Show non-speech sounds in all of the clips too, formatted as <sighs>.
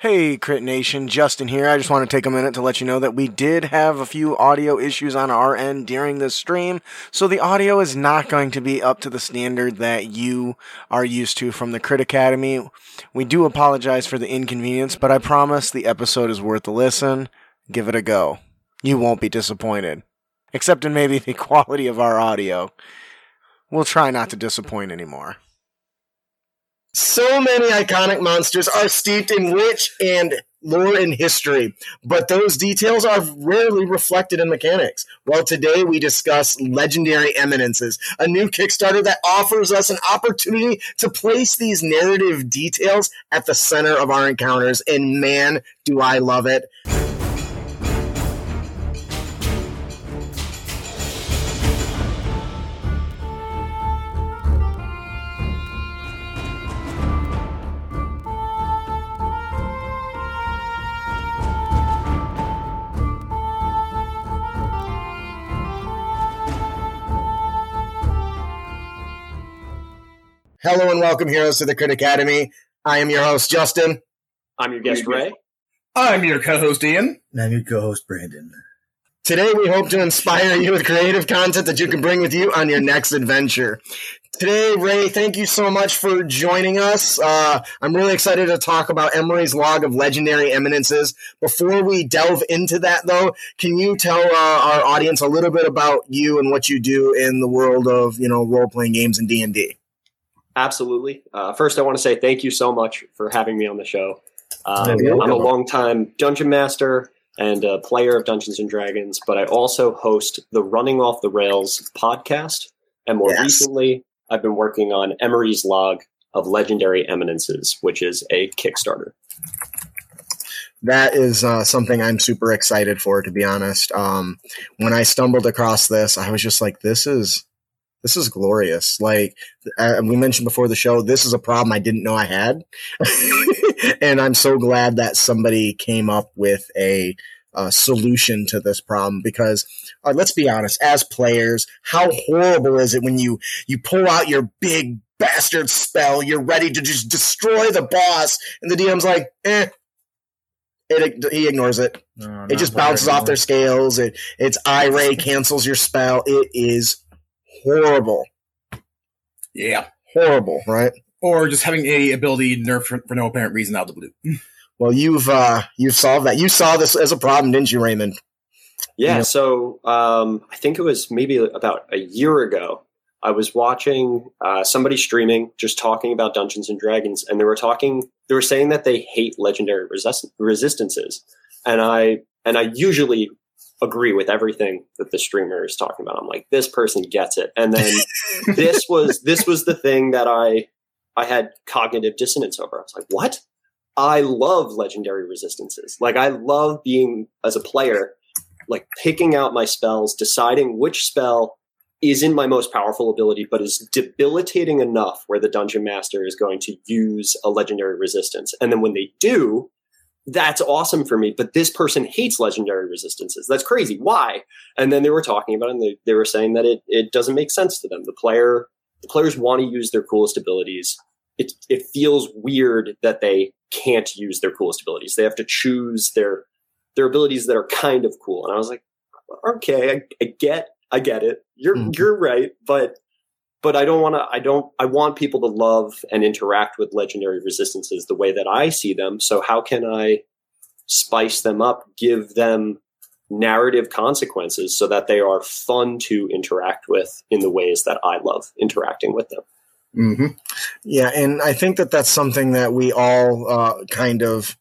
Hey, Crit Nation, Justin here. I just want to take a minute to let you know that we did have a few audio issues on our end during this stream, so the audio is not going to be up to the standard that you are used to from the Crit Academy. We do apologize for the inconvenience, but I promise the episode is worth a listen. Give it a go. You won't be disappointed. Except in maybe <laughs> the quality of our audio. We'll try not to disappoint anymore. So many iconic monsters are steeped in rich and lore and history, but those details are rarely reflected in mechanics. Well, today we discuss Legendary Eminences, a new Kickstarter that offers us an opportunity to place these narrative details at the center of our encounters, and man, do I love it. Hello and welcome, heroes, to the Crit Academy. I am your host, Justin. I'm your guest, Ray. I'm your co-host Ian. And I'm your co-host Brandon. Today, we hope to inspire you with creative content that you can bring with you on your next adventure. Today, Ray, thank you so much for joining us. Uh, I'm really excited to talk about Emery's log of legendary eminences. Before we delve into that, though, can you tell uh, our audience a little bit about you and what you do in the world of you know role playing games and D and D? Absolutely. Uh, first, I want to say thank you so much for having me on the show. Um, I'm a welcome. longtime dungeon master and a player of Dungeons and Dragons, but I also host the Running Off the Rails podcast. And more Yes. recently, I've been working on Emery's Log of Legendary Eminences, which is a Kickstarter. That is uh, something I'm super excited for, to be honest. Um, when I stumbled across this, I was just like, "This is this is glorious." Like uh, we mentioned before the show, this is a problem I didn't know I had, <laughs> and I'm so glad that somebody came up with a uh, solution to this problem. Because uh, let's be honest, as players, how horrible is it when you you pull out your big bastard spell, you're ready to just destroy the boss, and the DM's like, "Eh." It, he ignores it. No, It just bounces off their scales. It it's ray cancels your spell. It is horrible, Yeah. horrible, right? Or just having a ability nerfed for, for no apparent reason out of the blue. Well, you've uh you've solved that. You saw this as a problem, didn't you, Raymond? Yeah, Yeah. so um, I think it was maybe about a year ago. I was watching uh, somebody streaming, just talking about Dungeons and Dragons, and they were talking. They were saying that they hate legendary resist- resistances, and I and I usually agree with everything that the streamer is talking about. I'm like, this person gets it, and then <laughs> this was this was the thing that I I had cognitive dissonance over. I was like, what? I love legendary resistances. Like I love being as a player like picking out my spells, deciding which spell isn't my most powerful ability, but is debilitating enough where the dungeon master is going to use a legendary resistance. And then when they do, that's awesome for me. But this person hates legendary resistances. That's crazy. Why? And then they were talking about it and they, they were saying that it, it doesn't make sense to them. The player, the players want to use their coolest abilities. It, it feels weird that they can't use their coolest abilities. They have to choose their their abilities that are kind of cool. And I was like, okay, I, I get, I get it. You're Mhm. you're right, but but I don't want to. I don't. I want people to love and interact with legendary resistances the way that I see them. So how can I spice them up, give them narrative consequences so that they are fun to interact with in the ways that I love interacting with them. Mm-hmm. Yeah, and I think that that's something that we all uh, kind of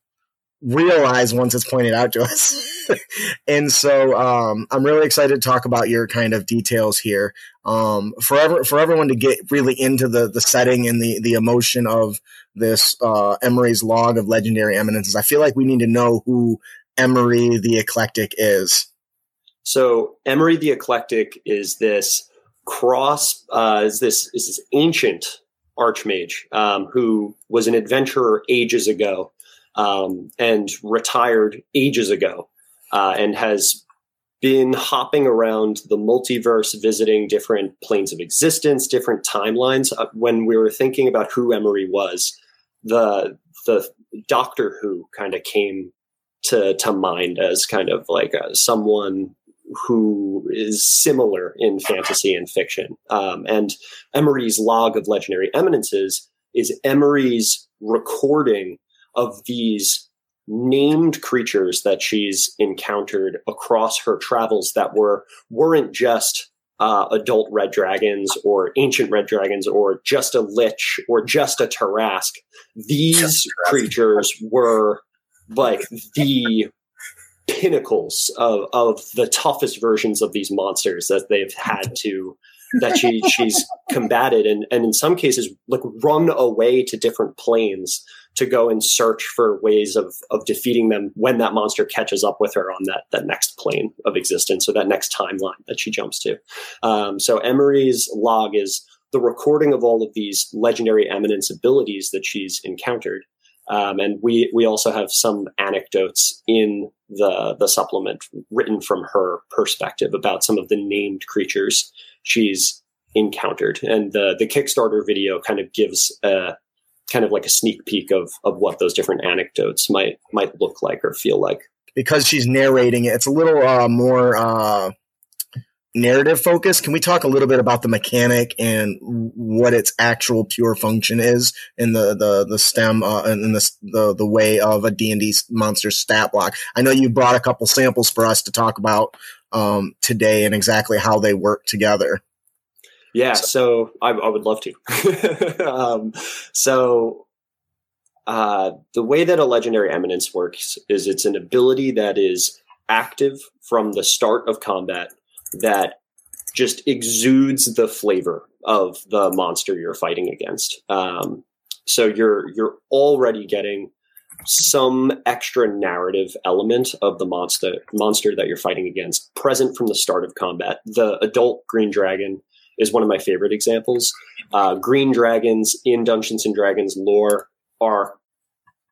realize once it's pointed out to us. <laughs> <laughs> and so um, I'm really excited to talk about your kind of details here. Um, for, ever, for everyone to get really into the, the setting and the, the emotion of this uh, Emery's log of legendary eminences, I feel like we need to know who Emery the Eclectic is. So Emery the Eclectic is this cross uh, is this is this ancient archmage um, who was an adventurer ages ago um, and retired ages ago uh, and has been hopping around the multiverse, visiting different planes of existence, different timelines. Uh, when we were thinking about who Emery was, the the Doctor Who kind of came to to mind as kind of like uh, someone who is similar in fantasy and fiction. Um, and Emery's log of legendary eminences is Emery's recording of these named creatures that she's encountered across her travels that were weren't just uh, adult red dragons or ancient red dragons or just a lich or just a Tarrasque. These creatures were like the pinnacles of, of the toughest versions of these monsters that they've had to that she she's combated and and in some cases like run away to different planes to go and search for ways of of defeating them when that monster catches up with her on that that next plane of existence or that next timeline that she jumps to. Um, so Emery's log is the recording of all of these legendary eminence abilities that she's encountered. Um, and we we also have some anecdotes in the the supplement written from her perspective about some of the named creatures she's encountered. And the the Kickstarter video kind of gives a kind of like a sneak peek of of what those different anecdotes might might look like or feel like. Because she's narrating it, it's a little uh, more uh, narrative focused. Can we talk a little bit about the mechanic and what its actual pure function is in the the the stem uh, and in the, the the way of a D and D monster stat block? I know you brought a couple samples for us to talk about um, today and exactly how they work together. Yeah, so, so I, I, would love to. <laughs> um, so uh, the way that a legendary eminence works is it's an ability that is active from the start of combat that just exudes the flavor of the monster you're fighting against. Um, so you're you're already getting some extra narrative element of the monster monster that you're fighting against present from the start of combat. The adult green dragon is one of my favorite examples. Uh, green dragons in Dungeons and Dragons lore are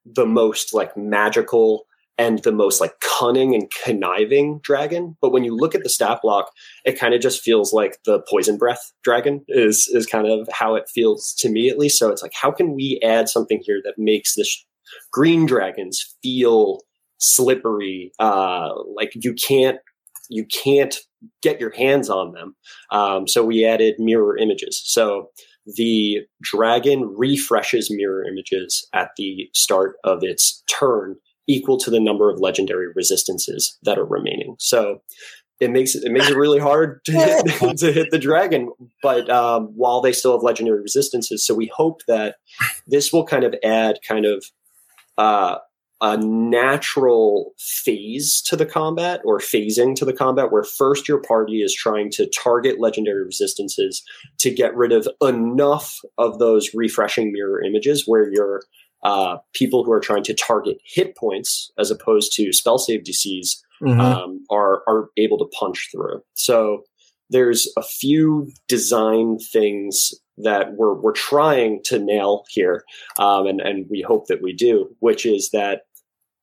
the most like magical and the most like cunning and conniving dragon. But when you look at the stat block, it kind of just feels like the poison breath dragon is is kind of how it feels to me at least. So it's like, how can we add something here that makes this green dragons feel slippery? Uh, like you can't you can't get your hands on them. Um, so we added mirror images. So the dragon refreshes mirror images at the start of its turn equal to the number of legendary resistances that are remaining. So it makes it, it makes it really hard to <laughs> hit, <laughs> to hit the dragon. But um, while they still have legendary resistances, so we hope that this will kind of add kind of uh, a natural phase to the combat or phasing to the combat where first your party is trying to target legendary resistances to get rid of enough of those refreshing mirror images where you're uh, people who are trying to target hit points as opposed to spell save DCs mm-hmm. um, are are able to punch through. So there's a few design things that we're we're trying to nail here, um, and and we hope that we do, which is that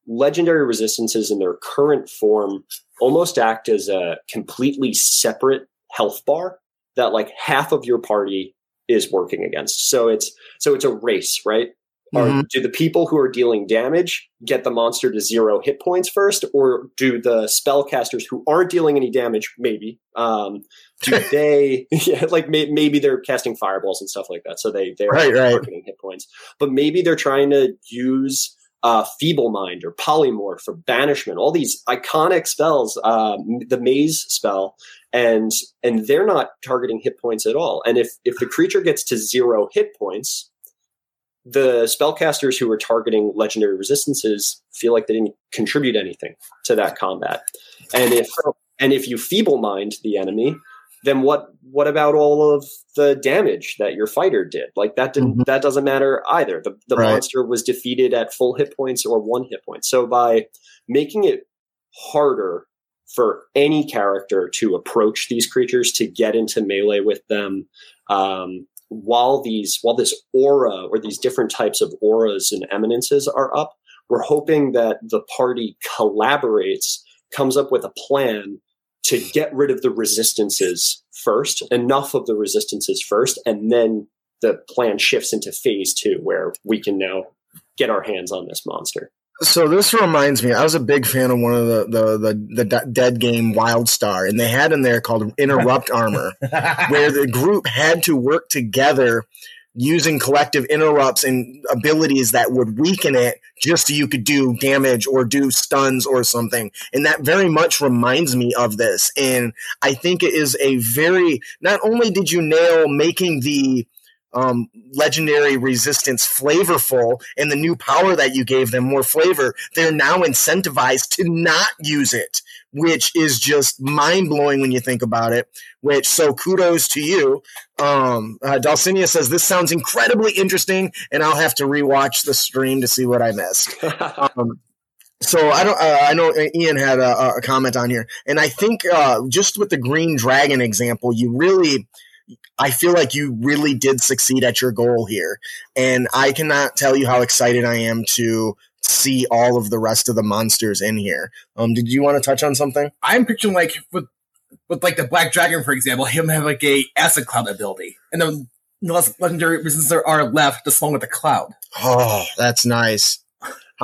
legendary resistances in their current form almost act as a completely separate health bar that like half of your party is working against. So it's so it's a race, right? Mm-hmm. Do the people who are dealing damage get the monster to zero hit points first, or do the spellcasters who aren't dealing any damage, maybe, um, do <laughs> they, yeah, like may, maybe they're casting fireballs and stuff like that, so they they're right, right. hit points, but maybe they're trying to use uh, feeble mind or polymorph or banishment, all these iconic spells, um, the maze spell, and and they're not targeting hit points at all. And if if the creature gets to zero hit points, the spellcasters who were targeting legendary resistances feel like they didn't contribute anything to that combat. And if and if you feeble mind the enemy, then what what about all of the damage that your fighter did? Like that didn't mm-hmm. that doesn't matter either. The the right. monster was defeated at full hit points or one hit point. So by making it harder for any character to approach these creatures to get into melee with them um, while these while this aura or these different types of auras and eminences are up, we're hoping that the party collaborates, comes up with a plan to get rid of the resistances first, enough of the resistances first, and then the plan shifts into phase two, where we can now get our hands on this monster. So this reminds me, I was a big fan of one of the the the, the dead game WildStar, and they had in there called Interrupt <laughs> Armor, <laughs> where the group had to work together using collective interrupts and abilities that would weaken it just so you could do damage or do stuns or something. And that very much reminds me of this. And I think it is a very, not only did you nail making the um, legendary resistance flavorful and the new power that you gave them more flavor, they're now incentivized to not use it, which is just mind blowing when you think about it. Which so kudos to you. Um, uh, Dalcinia says this sounds incredibly interesting, and I'll have to rewatch the stream to see what I missed. <laughs> um, so I don't. Uh, I know Ian had a, a, comment on here, and I think uh, just with the green dragon example, you really I feel like you really did succeed at your goal here. And I cannot tell you how excited I am to see all of the rest of the monsters in here. Um, did you want to touch on something? I'm picturing like with with like the Black Dragon, for example, him have like a acid cloud ability. And then the less legendary resistance there are left to spawn with the cloud. Oh, that's nice.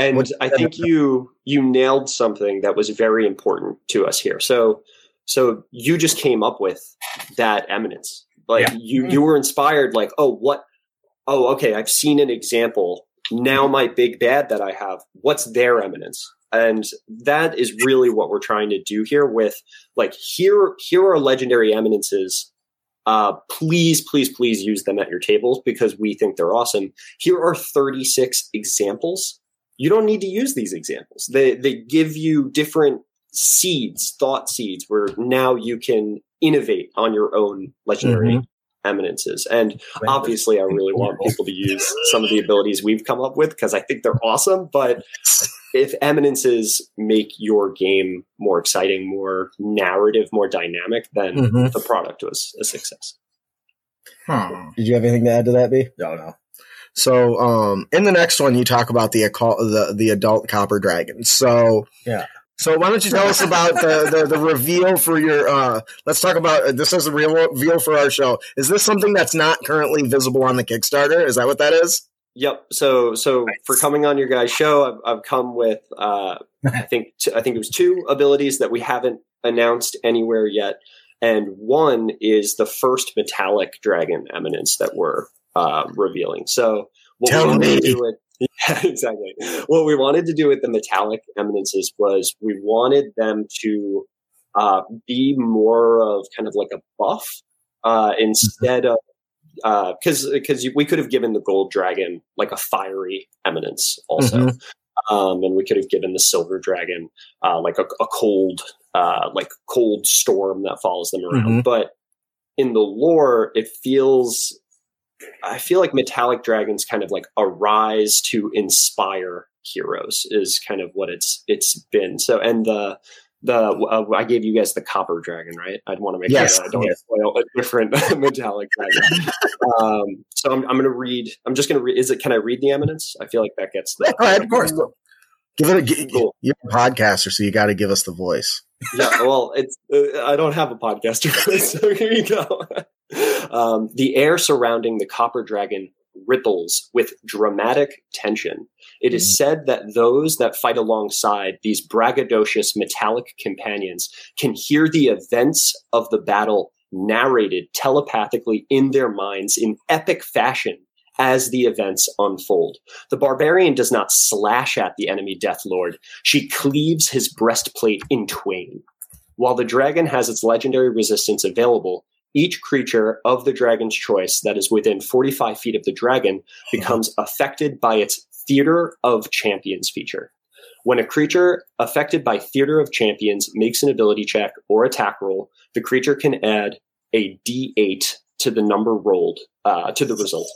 And I think you you nailed something that was very important to us here. So so you just came up with that eminence like yeah. you you were inspired like, oh, what oh, okay, I've seen an example. Now my big bad that I have, what's their eminence? And that is really what we're trying to do here with like here here are legendary eminences. Uh, please, please, please use them at your tables because we think they're awesome. Here are 36 examples. You don't need to use these examples. They they give you different seeds, thought seeds, where now you can innovate on your own legendary mm-hmm. eminences. And obviously, I really want people to use some of the abilities we've come up with because I think they're awesome. But if eminences make your game more exciting, more narrative, more dynamic, then mm-hmm. the product was a success. Hmm. Did you have anything to add to that, B? No, no. So, um, in the next one, you talk about the the the adult copper dragon. So, yeah, so why don't you tell us about the, the, the reveal for your? Uh, let's talk about uh, this is a real reveal for our show. Is this something that's not currently visible on the Kickstarter? Is that what that is? Yep. So so nice. for coming on your guys' show, I've, I've come with uh, I think t- I think it was two abilities that we haven't announced anywhere yet, and one is the first metallic dragon eminence that we're uh, revealing. So what Tell we me. to do it <laughs> Yeah, exactly. What we wanted to do with the metallic eminences was we wanted them to uh, be more of kind of like a buff uh, instead of because uh, because we could have given the gold dragon like a fiery eminence also, mm-hmm. um, and we could have given the silver dragon uh, like a, a cold uh, like cold storm that follows them around. Mm-hmm. But in the lore, it feels I feel like Metallic Dragons kind of like arise to inspire heroes is kind of what it's it's been. So and the the uh, I gave you guys the Copper Dragon, right? I'd want to make yes, sure I don't yes. spoil a different <laughs> Metallic Dragon. um, so I'm, I'm going to read. I'm just going to read. Is it? Can I read the Eminence? I feel like that gets the. Yeah, of course. Give it a. Cool. You're a podcaster, so you got to give us the voice. yeah, well, it's uh, I don't have a podcaster, <laughs> so here you go. Um, the air surrounding the copper dragon ripples with dramatic tension. It is mm. said that those that fight alongside these braggadocious metallic companions can hear the events of the battle narrated telepathically in their minds in epic fashion as the events unfold. The barbarian does not slash at the enemy Death Lord, she cleaves his breastplate in twain. While the dragon has its legendary resistance available, each creature of the dragon's choice that is within 45 feet of the dragon becomes affected by its Theater of Champions feature. When a creature affected by Theater of Champions makes an ability check or attack roll, the creature can add a d8 to the number rolled uh, to the result.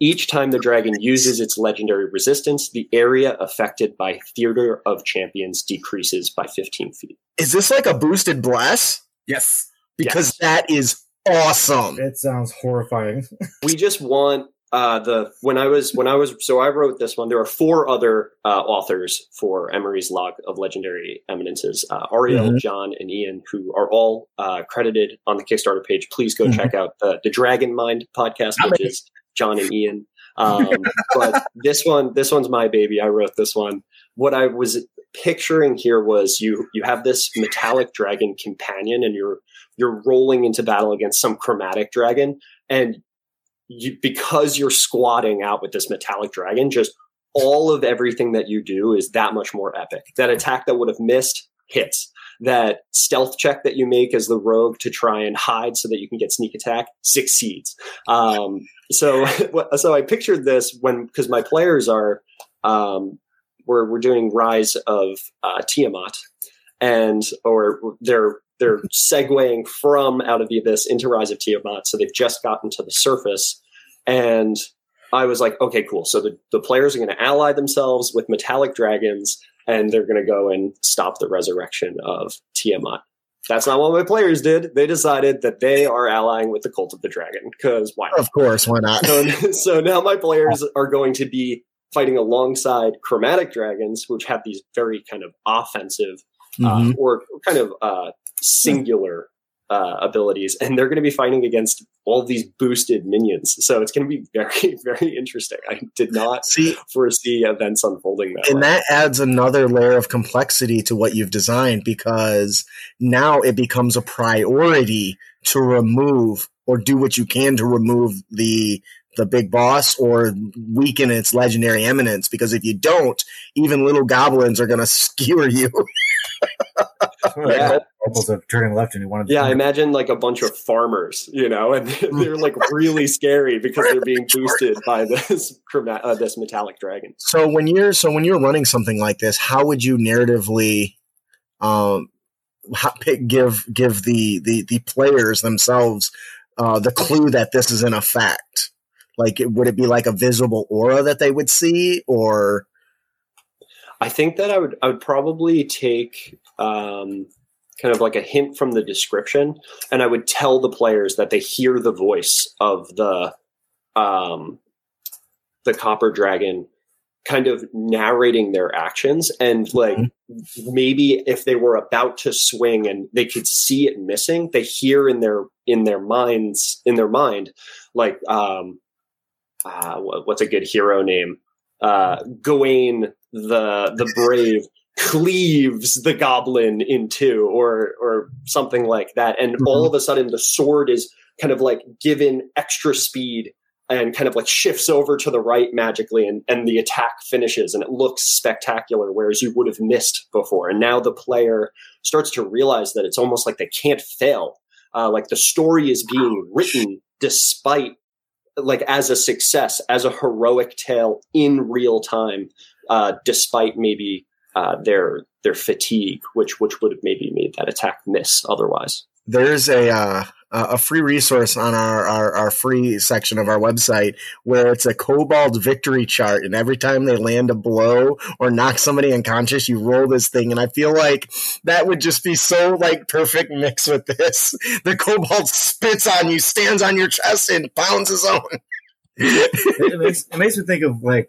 Each time the dragon uses its legendary resistance, the area affected by Theater of Champions decreases by 15 feet. Is this like a boosted bless? Yes because yes. that is awesome. It sounds horrifying. <laughs> we just want uh, the when I was when I was so I wrote this one. There are four other uh, authors for Emery's Log of Legendary Eminences: uh, Ariel, mm-hmm. John, and Ian, who are all uh, credited on the Kickstarter page. Please go mm-hmm. check out the the Dragon Mind podcast, which is John and Ian. <laughs> Um, but this one, this one's my baby. I wrote this one. What I was picturing here was you you have this metallic dragon companion, and you're you're rolling into battle against some chromatic dragon, and you because you're squatting out with this metallic dragon, just all of everything that you do is that much more epic. That attack that would have missed hits. That stealth check that you make as the rogue to try and hide so that you can get sneak attack succeeds. Um, so, <laughs> so I pictured this when because my players are um, we're we're doing Rise of uh, Tiamat, and or they're they're segueing from Out of the Abyss into Rise of Tiamat, so they've just gotten to the surface, and I was like, okay, cool. So the, the players are going to ally themselves with metallic dragons, and they're going to go and stop the resurrection of Tiamat. That's not what my players did. They decided that they are allying with the cult of the dragon because why? Of course, why not? so, so now my players <laughs> are going to be fighting alongside chromatic dragons, which have these very kind of offensive Mhm. uh, or kind of uh, singular uh, abilities, and they're going to be fighting against all these boosted minions. So it's going to be very, <laughs> very interesting. I did not See, foresee events unfolding that and way. that adds another layer of complexity to what you've designed because now it becomes a priority to remove or do what you can to remove the the big boss or weaken its legendary eminence because if you don't even little goblins are going <laughs> to skewer you <laughs> yeah, of turning left and he wanted. yeah. I imagine like a bunch of farmers, you know, and <laughs> they're like really scary because they're being boosted by this uh, this metallic dragon. so when you're so when you're running something like this how would you narratively um give give the the the players themselves uh the clue that this is in effect like would it be like a visible aura that they would see or? I think that I would I would probably take um, kind of like a hint from the description, and I would tell the players that they hear the voice of the um, the copper dragon kind of narrating their actions and like maybe if they were about to swing and they could see it missing they hear in their in their minds in their mind like um uh, what's a good hero name? Uh gawain the the <laughs> brave cleaves the goblin in two or or something like that. And all of a sudden the sword is kind of like given extra speed and kind of like shifts over to the right magically and, and the attack finishes and it looks spectacular whereas you would have missed before. And now the player starts to realize that it's almost like they can't fail. Uh, like the story is being written despite like as a success as a heroic tale in real time uh, despite maybe uh, their their fatigue which which would have maybe made that attack miss otherwise. There's a uh, a free resource on our, our our free section of our website where it's a kobold victory chart and every time they land a blow or knock somebody unconscious you roll this thing and i feel like that would just be so like perfect mix with this <laughs> the kobold spits on you stands on your chest and pounds his own <laughs> it, it makes, it makes me think of like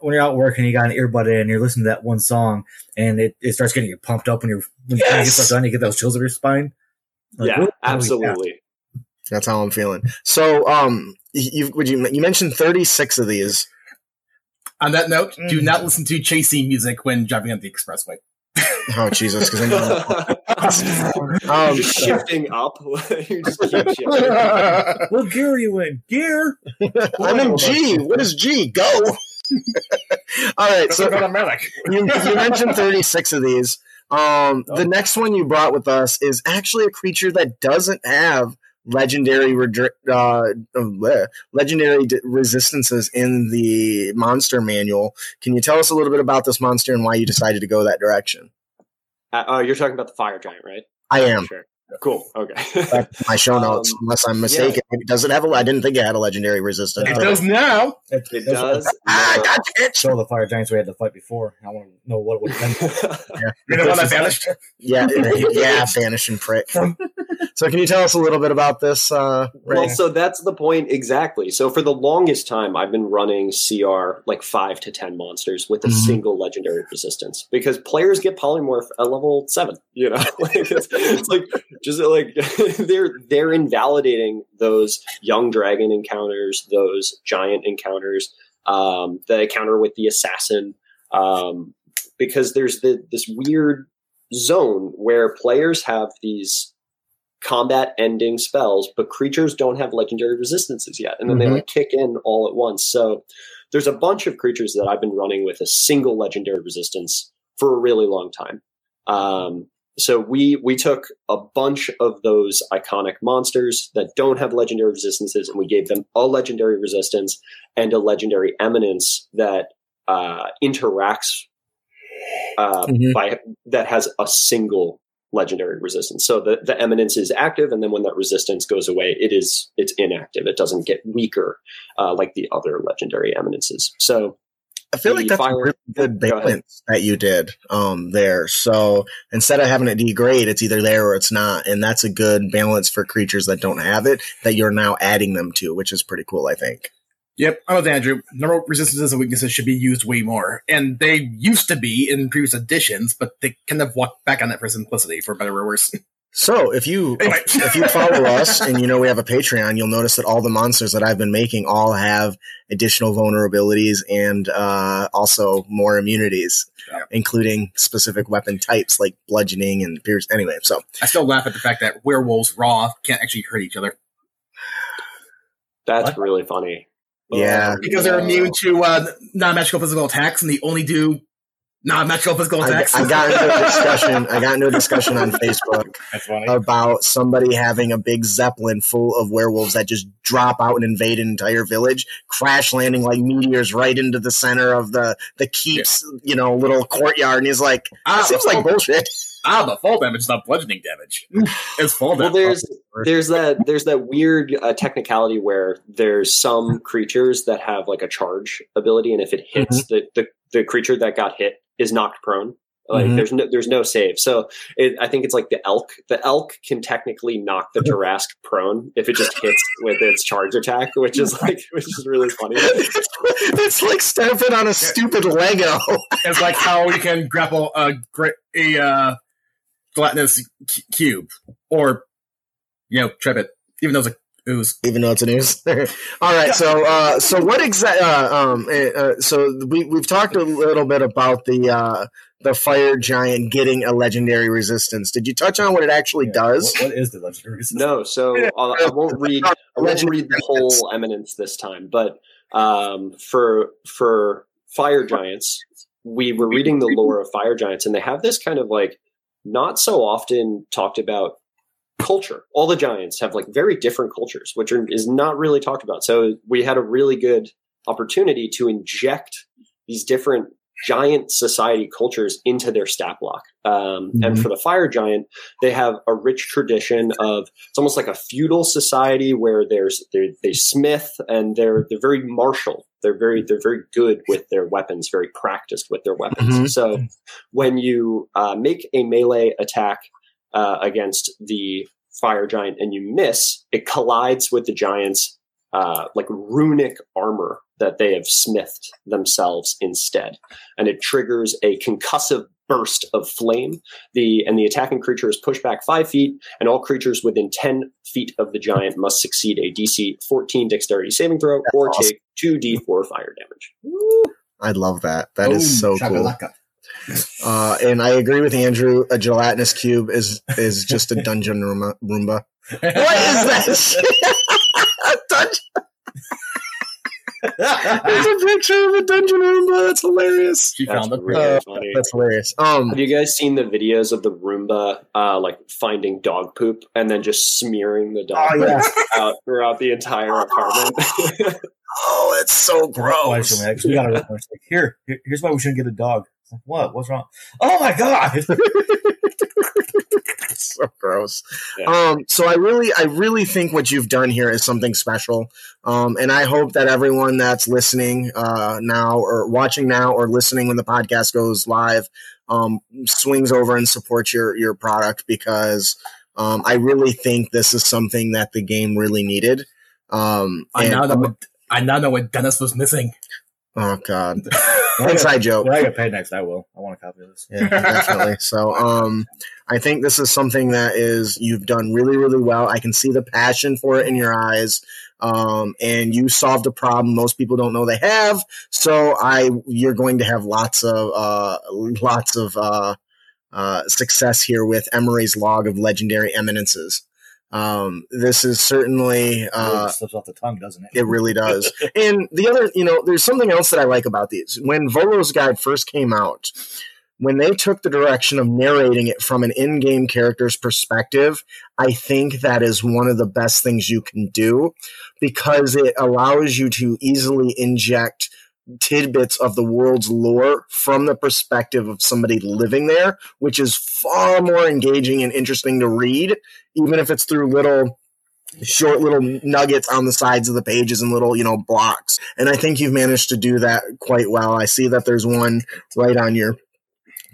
when you're out working, you got an earbud in, and you're listening to that one song, and it, it starts getting you pumped up when you're when you finally get stuff done. You get those chills up your spine. Like, yeah absolutely that's how i'm feeling so um you would you you mentioned 36 of these On that note, do Mm. not listen to chasing music when driving on the expressway. oh jesus because <laughs> You're Um, just shifting up <laughs> you just keep shifting What gear are you in? Gear. i'm in g what is g go <laughs> all right so automatic. you, you mentioned 36 of these. Um, the next one you brought with us is actually a creature that doesn't have legendary redr- uh, uh, legendary resistances in the monster manual. Can you tell us a little bit about this monster and why you decided to go that direction? Uh, oh you're talking about the fire giant right I am. sure cool okay That's my show notes, Um, unless I'm mistaken. It doesn't have a. I didn't think it had a legendary resistance. It does now. It, it that's- does Ah, gotcha, bitch. Show the fire giants we had to fight before. I want to know what it would have been. You're the one that vanished. Yeah, yeah, vanishing prick. So, can you tell us a little bit about this, uh, Ray? Well, so that's the point exactly. So for the longest time, I've been running CR like five to ten monsters with a Mhm. single legendary resistance because players get polymorph at level seven. You know, <laughs> like it's, it's like just like <laughs> they're they're invalidating those young dragon encounters, those giant encounters, um, the encounter with the assassin, um, because there's the, this weird zone where players have these combat ending spells, but creatures don't have legendary resistances yet. And then Mhm. they like kick in all at once. So there's a bunch of creatures that I've been running with a single legendary resistance for a really long time. Um, so we we took a bunch of those iconic monsters that don't have legendary resistances, and we gave them a legendary resistance and a legendary eminence that uh, interacts uh, Mhm. by that has a single legendary resistance. So the, the eminence is active, and then when that resistance goes away, it is it's inactive. It doesn't get weaker uh, like the other legendary eminences. So I feel like the that's a really good Go balance that you did um, there. So instead of having it degrade, it's either there or it's not, and that's a good balance for creatures that don't have it that you're now adding them to, which is pretty cool. I think. Yep, I'm with Andrew. Normal resistances and weaknesses should be used way more, and they used to be in previous editions, but they kind of walked back on that for simplicity, for better or worse. <laughs> So if you Anyway. if you follow us and you know we have a Patreon, you'll notice that all the monsters that I've been making all have additional vulnerabilities and uh, also more immunities, Yeah. including specific weapon types like bludgeoning and pierce. Anyway, so I still laugh at the fact that werewolves raw can't actually hurt each other that's What? really funny. Yeah. Um, because they're immune to uh, non-magical physical attacks, and they only do non-magical physical I, attacks. I got into a <laughs> discussion. I got into a discussion on <laughs> Facebook about somebody having a big zeppelin full of werewolves that just drop out and invade an entire village, crash landing like meteors right into the center of the the keep's you know little courtyard, and he's like, ah, "That seems like fall, bullshit." ah, the fall damage is not bludgeoning damage. <sighs> It's fall damage. Well, damage. there's there's that there's that weird uh, technicality where there's some creatures that have like a charge ability, and if it hits the, the the creature that got hit is knocked prone. Like Mhm. there's no there's no save. So it, I think it's like the elk. The elk can technically knock the <laughs> Tarrasque prone if it just hits with its charge attack, which is like <laughs> which is really funny. <laughs> it's like stepping on a stupid Lego. It's like how we can grapple a gra- a uh, gelatinous cube, or you know, trip it, even though it's a ooze. even though it's an ooze. <laughs> All right, so uh, so what exactly? Uh, um, uh, uh, so we we've talked a little bit about the uh, the fire giant getting a legendary resistance. Did you touch on what it actually Yeah, does? What, what is the legendary resistance? No, so uh, I won't read. <laughs> I won't Legendary read the whole eminence this time, but um, for for fire giants, we were reading the lore of fire giants, and they have this kind of like not so often talked about culture. All the giants have like very different cultures, which are, is not really talked about. So we had a really good opportunity to inject these different giant society cultures into their stat block. Um, And Mhm. for the fire giant, they have a rich tradition of it's almost like a feudal society where there's they they smith and they're they're very martial. They're very they're very good with their weapons, very practiced with their weapons. Mhm. So when you uh, make a melee attack uh, against the fire giant and you miss, it collides with the giant's uh, like runic armor that they have smithed themselves instead, and it triggers a concussive burst of flame. The and the attacking creature is pushed back five feet, and all creatures within ten feet of the giant must succeed a DC 14 Dexterity saving throw or awesome. take two D4 fire damage. I love that. That is so Boom, cool. Shakalaka. Uh, and I agree with Andrew. A gelatinous cube is is just a dungeon Roomba. Roomba. What is that? shit? A dungeon. There's a picture of a dungeon Roomba. That's hilarious. She That's found it. really Uh, funny. That's hilarious. Um, Have you guys seen the videos of the Roomba, uh, like finding dog poop and then just smearing the dog Oh, yeah. out throughout the entire <laughs> apartment? oh, it's so gross. we, we gotta like, here, here- here's why we shouldn't get a dog. It's like, what? What's wrong? Oh my god! <laughs> It's so gross. Yeah. Um, so I really, I really think what you've done here is something special. Um, and I hope that everyone that's listening uh, now, or watching now, or listening when the podcast goes live, um, swings over and supports your your product because Um, I really think this is something that the game really needed. Um, I and- now know what I now know what Dennis was missing. oh god, When <laughs> I <laughs> inside joke. when I get paid next, I will. I want a copy of this. Yeah, definitely. <laughs> So, um, I think this is something that is you've done really, really well. I can see the passion for it in your eyes, um, and you solved a problem most people don't know they have. So, I you're going to have lots of uh, lots of uh, uh, success here with Emery's log of legendary eminences. Um, this is certainly It uh, slips off the tongue, doesn't it? it really does. <laughs> and the other, you know, there's something else that I like about these. When Volo's Guide first came out, when they took the direction of narrating it from an in-game character's perspective, I think that is one of the best things you can do because it allows you to easily inject tidbits of the world's lore from the perspective of somebody living there, which is far more engaging and interesting to read, even if it's through little short little nuggets on the sides of the pages and little, you know, blocks. And I think you've managed to do that quite well. I see that there's one right on your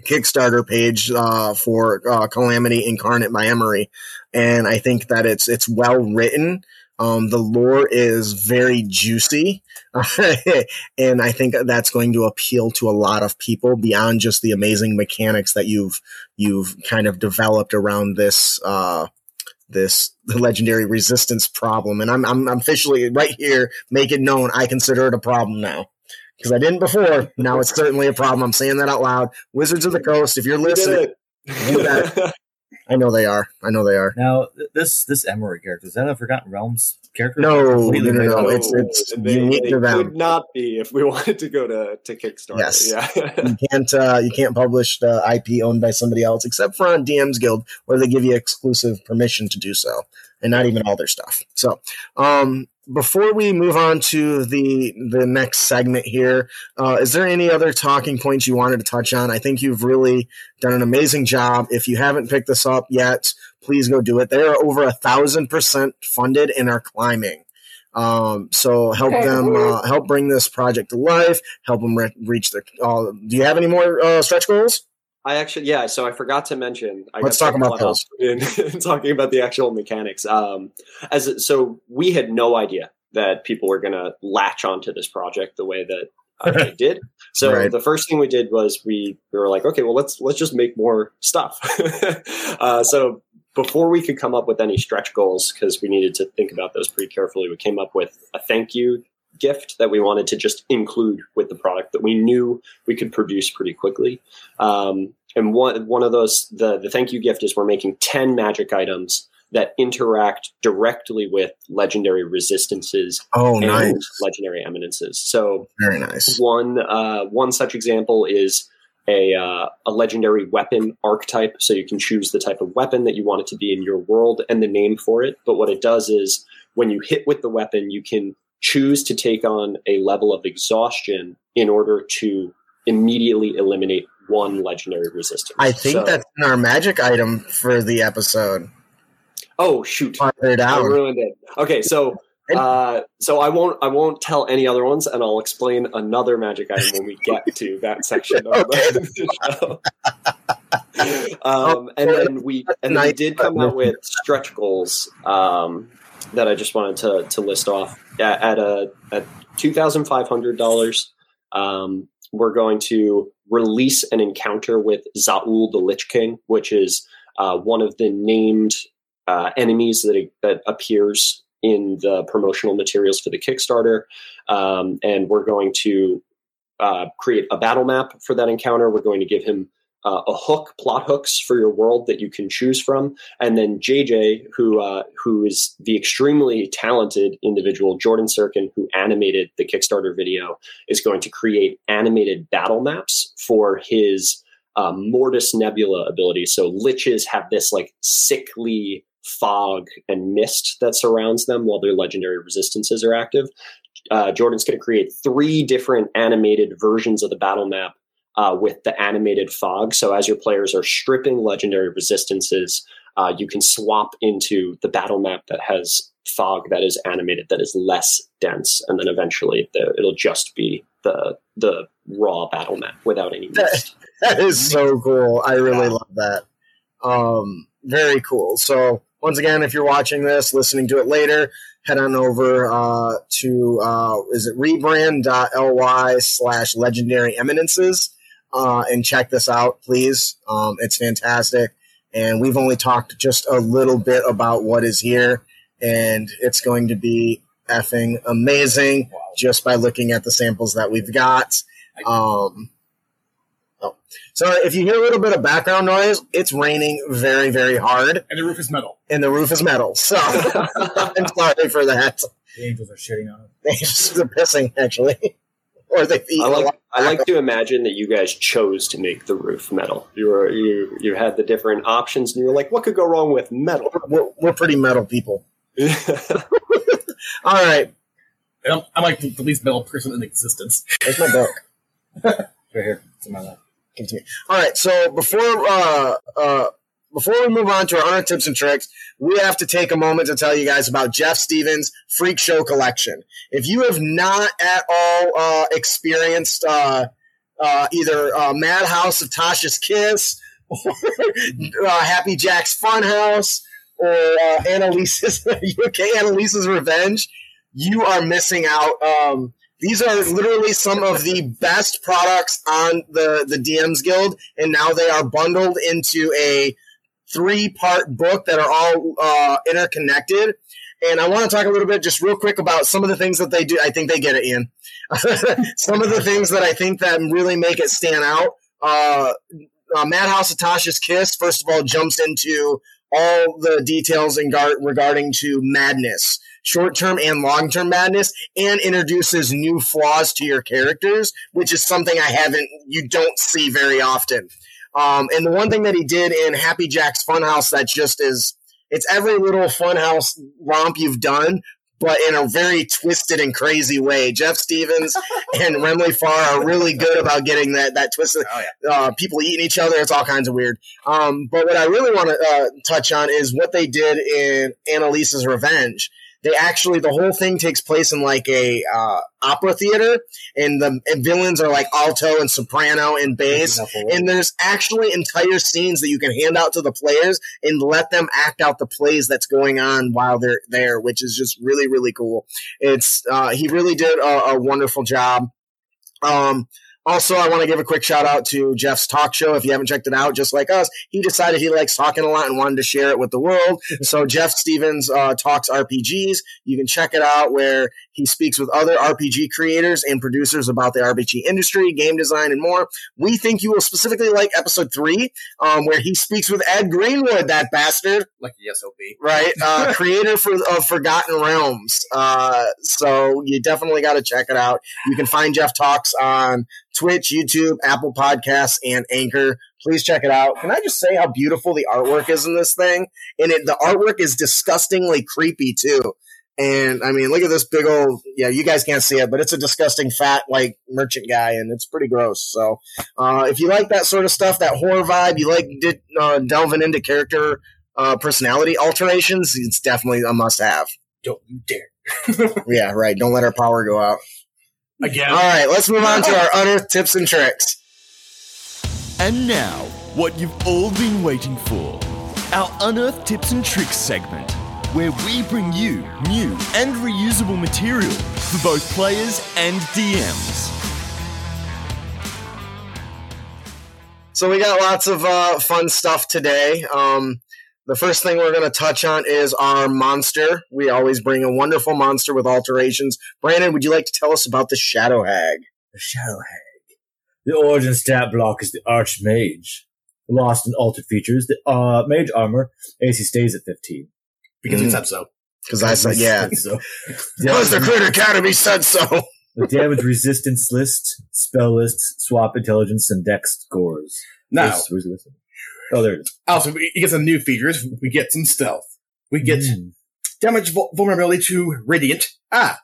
Kickstarter page uh, for uh, Calamity Incarnate by Emery, and I think that it's it's well written. Um, the lore is very juicy, <laughs> and I think that's going to appeal to a lot of people beyond just the amazing mechanics that you've you've kind of developed around this uh, this legendary resistance problem. And I'm I'm officially right here make it known I consider it a problem now because I didn't before. Now it's certainly a problem. I'm saying that out loud. Wizards of the Coast, if you're listening, You. <laughs> I know they are. I know they are. Now, this this Emery character is that a Forgotten Realms character? No, no, no, no, it's- it's they, unique they to them. Could not be if we <laughs> wanted to go to to Kickstarter. Yes. Yeah. You can't uh, you can't publish the IP owned by somebody else except for on DM's Guild, where they give you exclusive permission to do so, and not even all their stuff. So, um, before we move on to the the next segment here, uh, is there any other talking points you wanted to touch on? I think you've really done an amazing job. If you haven't picked this up yet, please go do it. They are over a thousand percent funded and are climbing. Um, so help them uh, help bring this project to life. Help them re- reach their. Uh, do you have any more uh, stretch goals? I actually, yeah. So I forgot to mention. I Let's talk about up In, <laughs> in talking about the actual mechanics. Um, as so, we had no idea that people were going to latch onto this project the way that uh, <laughs> they did. So Right. the first thing we did was we, we were like, okay, well let's let's just make more stuff. <laughs> uh, so before we could come up with any stretch goals, because we needed to think about those pretty carefully, we came up with a thank you gift that we wanted to just include with the product that we knew we could produce pretty quickly. Um, and one one of those the the thank you gift is we're making ten magic items that interact directly with legendary resistances Oh, and nice, legendary eminences. So very nice. one uh, one such example is a uh, a legendary weapon archetype. So you can choose the type of weapon that you want it to be in your world and the name for it. But what it does is when you hit with the weapon, you can choose to take on a level of exhaustion in order to immediately eliminate one legendary resistance. I think So- that's in our magic item for the episode. oh shoot. I ruined it. Okay, so uh, so I won't I won't tell any other ones, and I'll explain another magic item when we get to that <laughs> section of the show. <laughs> um, and then we and then we did come out with stretch goals um, that I just wanted to to list off at, at a at two thousand five hundred dollars. Um, we're going to release an encounter with Zaul the Lich King, which is uh, one of the named uh, enemies that that appears in the promotional materials for the Kickstarter, um, and we're going to uh, create a battle map for that encounter. We're going to give him uh, a hook, plot hooks for your world that you can choose from, and then JJ, who uh, who is the extremely talented individual, Jordan Sirkin, who animated the Kickstarter video, is going to create animated battle maps for his uh, Mortis Nebula ability. So liches have this like sickly fog and mist that surrounds them while their legendary resistances are active. Uh, Jordan's going to create three different animated versions of the battle map uh, with the animated fog. So as your players are stripping legendary resistances, uh, you can swap into the battle map that has fog that is animated, that is less dense, and then eventually the, it'll just be the the raw battle map without any mist. <laughs> That is so cool. I really love that. Um, very cool. So once again, if you're watching this, listening to it later, head on over uh, to uh, is it rebrand.ly slash legendary eminences uh, and check this out, please. Um, it's fantastic. And we've only talked just a little bit about what is here, and it's going to be effing amazing just by looking at the samples that we've got. Um, oh. So if you hear a little bit of background noise, it's raining very, very hard, And the roof is metal. and the roof is metal. So <laughs> <laughs> I'm sorry for that. The angels are shitting on it. <laughs> They just are pissing, actually. Or they eat I a like. I like to imagine that you guys chose to make the roof metal. You were you you had the different options, and you were like, "What could go wrong with metal?" We're, we're pretty metal people. <laughs> <laughs> All right. I'm, I'm like the, the least metal person in existence. Where's my book? <laughs> Right here. It's in my lap. continue. All right, so before uh, uh, before we move on to our other tips and tricks, we have to take a moment to tell you guys about Jeff Stevens' Freak Show collection. If you have not at all uh, experienced uh, uh, either uh, Madhouse of Tasha's Kiss <laughs> or uh, Happy Jack's Funhouse or uh, Annalise's <laughs> UK Annalise's Revenge, you are missing out. Um, these are literally some of the best products on the the DMs Guild, and now they are bundled into a three part book that are all uh, interconnected. And I want to talk a little bit, just real quick, about some of the things that they do. I think they get it, Ian. <laughs> some of the things that I think that really make it stand out. Uh, uh, Madhouse of Tasha's Kiss, first of all, jumps into all the details in gar- regarding to madness, short term and long term madness, and introduces new flaws to your characters, which is something I haven't, you don't see very often. Um, and the one thing that he did in Happy Jack's Funhouse that just is, it's every little funhouse romp you've done, but in a very twisted and crazy way. Jeff Stevens <laughs> and Remley Farr are really good about getting that that twisted. Oh, yeah. Uh, people eating each other. It's all kinds of weird. Um, but what I really want to uh, touch on is what they did in Annalise's Revenge. They actually the whole thing takes place in like a uh, opera theater, and the and villains are like alto and soprano and bass. And there's actually entire scenes that you can hand out to the players and let them act out the plays that's going on while they're there, which is just really, really cool. It's uh, he really did a, a wonderful job. Um, also, I want to give a quick shout out to Jeff's talk show. If you haven't checked it out, just like us, he decided he likes talking a lot and wanted to share it with the world. So Jeff Stevens uh, talks RPGs. You can check it out where he speaks with other RPG creators and producers about the RPG industry, game design, and more. We think you will specifically like episode three, um, where he speaks with Ed Greenwood, that bastard Like the SOB. right? Uh, <laughs> creator for of Forgotten Realms. Uh, so you definitely got to check it out. You can find Jeff Talks on Twitch, YouTube, Apple Podcasts, and Anchor. Please check it out. Can I just say how beautiful the artwork is in this thing? And it, the artwork is disgustingly creepy too. And I mean, look at this big old, yeah, you guys can't see it, but it's a disgusting fat, like, merchant guy, and it's pretty gross. So, uh, if you like that sort of stuff, that horror vibe, you like di- uh, delving into character uh, personality alterations, it's definitely a must have. Don't you dare. <laughs> Yeah, right. Don't let our power go out. Again. All right, let's move on to our unearthed tips and tricks. And now, what you've all been waiting for our Unearthed Tips and Tricks segment, where we bring you new and reusable material for both players and DMs. So we got lots of uh, fun stuff today. Um, the first thing we're going to touch on is our monster. We always bring a wonderful monster with alterations. Brandon, would you like to tell us about the Shadow Hag? The Shadow Hag. The origin stat block is the Archmage. Lost and altered features. The uh, Mage armor. AC stays at 15. Because we Mm. said so. Because I said, yeah. <laughs> so. Because the Critter Academy said so. <laughs> The damage resistance list, spell list, swap intelligence, and dex scores. Now, Where's- where's the list? Oh, there it is. also, we we get some new features. We get some stealth. We get Mm. Damage vul- vulnerability to radiant. Ah,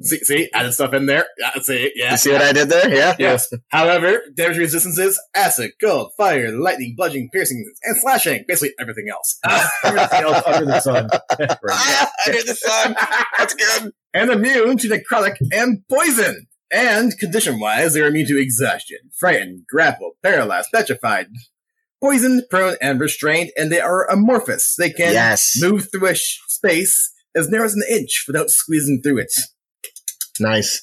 see, see, added stuff in there. Yeah, see, yeah. You see what I did there? Yeah. Yes. However, damage resistance is acid, cold, fire, lightning, bludgeoning, piercing, and slashing. Basically everything else. <laughs> Everything else under the sun. Right. <laughs> Ah, I did the sun. That's good. and immune to necrotic and poison. And condition-wise, they're immune to exhaustion, frightened, grappled, paralyzed, petrified, poisoned, prone, and restrained, and they are amorphous. They can yes. move through a sh- space as narrow as an inch without squeezing through it. Nice.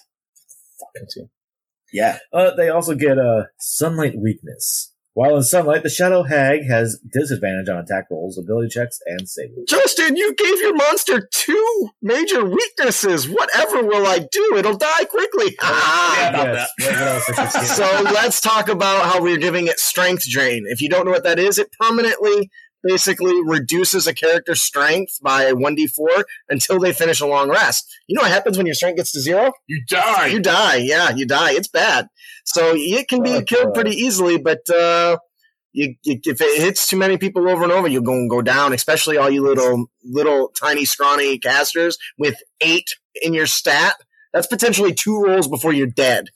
Yeah. Uh, they also get a sunlight weakness. While in sunlight, the Shadow Hag has disadvantage on attack rolls, ability checks, and saving. Justin, you gave your monster two major weaknesses. Whatever will I do? It'll die quickly. Ah! about Yes. What- what else I should say? so let's talk about how we're giving it strength drain. If you don't know what that is, it permanently basically reduces a character's strength by 1d4 until they finish a long rest. You know what happens when your strength gets to zero? You die. You die. Yeah, you die. It's bad. So it can be killed God. pretty easily, but uh, you, you, if it hits too many people over and over, you're going to go down. Especially all you little, little tiny, scrawny casters with eight in your stat. That's potentially two rolls before you're dead.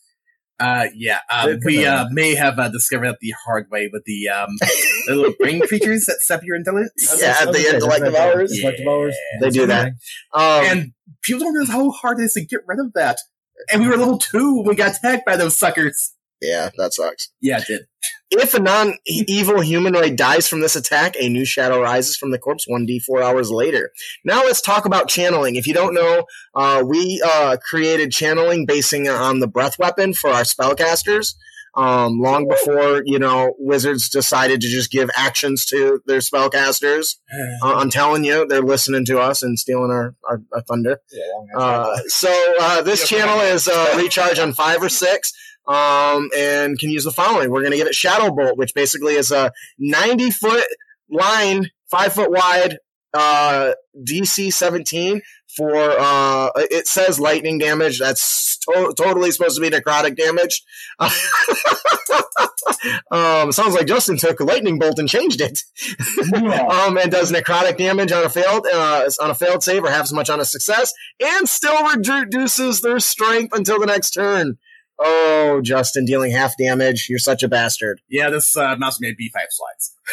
Uh, yeah. Um, we uh, may have uh, discovered that the hard way with the um, <laughs> the little brain creatures that sap your intelligence. Yeah, I was the gonna say, intellect doesn't that- devours. They do that. Um, And people don't realize how hard it is to get rid of that. And we were level two when we got attacked by those suckers. Yeah, that sucks. Yeah, it did. If a non-evil humanoid dies from this attack, a new shadow rises from the corpse 1d4 hours later. Now let's talk about channeling. If you don't know, uh, we uh, created channeling basing on the breath weapon for our spellcasters. Um, long before you know wizards decided to just give actions to their spellcasters, <sighs> uh, I'm telling you, they're listening to us and stealing our, our, our thunder. Yeah, Uh, so uh, this channel is uh, recharge on five or six, um, and can use the following. We're going to give it Shadow Bolt, which basically is a ninety foot line, five foot wide, uh, DC seventeen for. Uh, it says lightning damage. That's to- totally supposed to be necrotic damage. <laughs> um, sounds like Justin took a lightning bolt and changed it. <laughs> um, and does necrotic damage on a failed uh, on a failed save or half as much on a success, and still reduces their strength until the next turn. Oh, Justin, dealing half damage. You're such a bastard. Yeah, this uh, mouse made B5 slides. <laughs>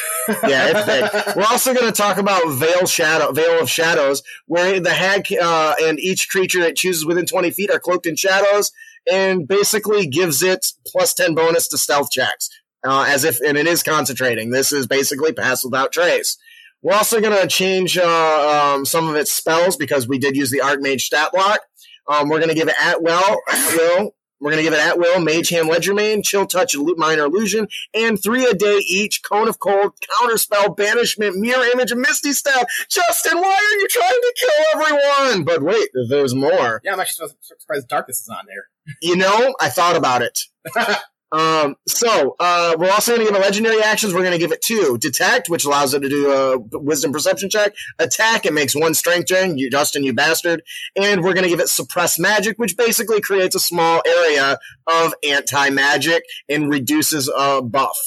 Yeah, it's big. We're also going to talk about Veil Shadow, Veil of Shadows, where the hag uh, and each creature it chooses within 20 feet are cloaked in shadows, and basically gives it plus 10 bonus to stealth checks, uh, as if, and it is concentrating. This is basically pass without trace. We're also going to change uh, um, some of its spells because we did use the Archmage stat block. Um, we're going to give it at well, at will. We're going to give it at will, Mage Hand Legerdemain, Chill Touch, Minor Illusion, and three a day each. Cone of Cold, Counterspell, Banishment, Mirror Image, and Misty Step. Justin, why are you trying to kill everyone? But wait, there's more. Yeah, I'm actually surprised Darkness is on there. You know, I thought about it. <laughs> um, so uh, we're also going to give it legendary actions. We're going to give it two: detect, which allows it to do a wisdom perception check; attack, it makes one strength drain. You, Justin, you bastard! And we're going to give it suppress magic, which basically creates a small area of anti magic and reduces a buff.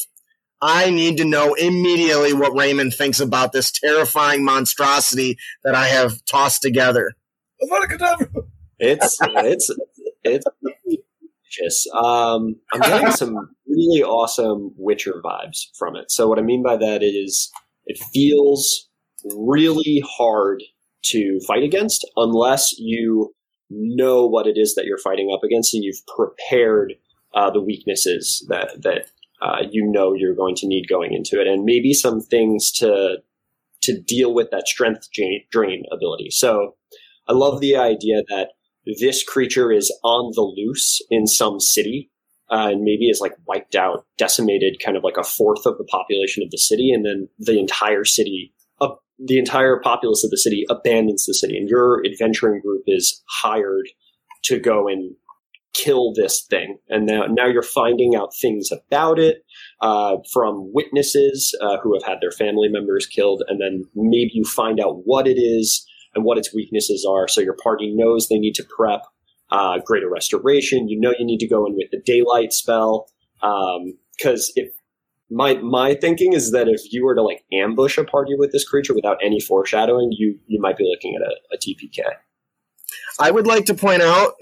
I need to know immediately what Raymond thinks about this terrifying monstrosity that I have tossed together. It's it's it's Um, I'm getting some <laughs> really awesome Witcher vibes from it. So what I mean by that is it feels really hard to fight against unless you know what it is that you're fighting up against and you've prepared uh, the weaknesses that that uh, you know you're going to need going into it, and maybe some things to to deal with that strength drain ability. So I love the idea that this creature is on the loose in some city uh, and maybe is like wiped out, decimated, kind of like a fourth of the population of the city, and then the entire city, uh, the entire populace of the city abandons the city, and your adventuring group is hired to go and kill this thing. And now, now you're finding out things about it uh, from witnesses uh, who have had their family members killed, and then maybe you find out what it is and what its weaknesses are. So your party knows they need to prep uh, greater restoration. You know you need to go in with the daylight spell because if my my thinking is that if you were to like ambush a party with this creature without any foreshadowing, you you might be looking at a, a TPK. I would like to point out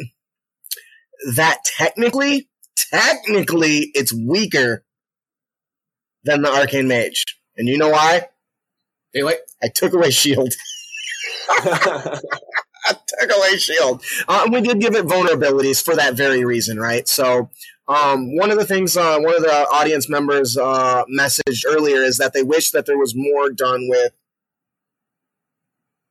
that technically, technically, it's weaker than the Arcane Mage. And you know why? Daylight. I took away Shield. Took away Shield. Uh, we did give it vulnerabilities for that very reason, right? So Um, one of the things uh, one of the audience members uh, messaged earlier is that they wish that there was more done with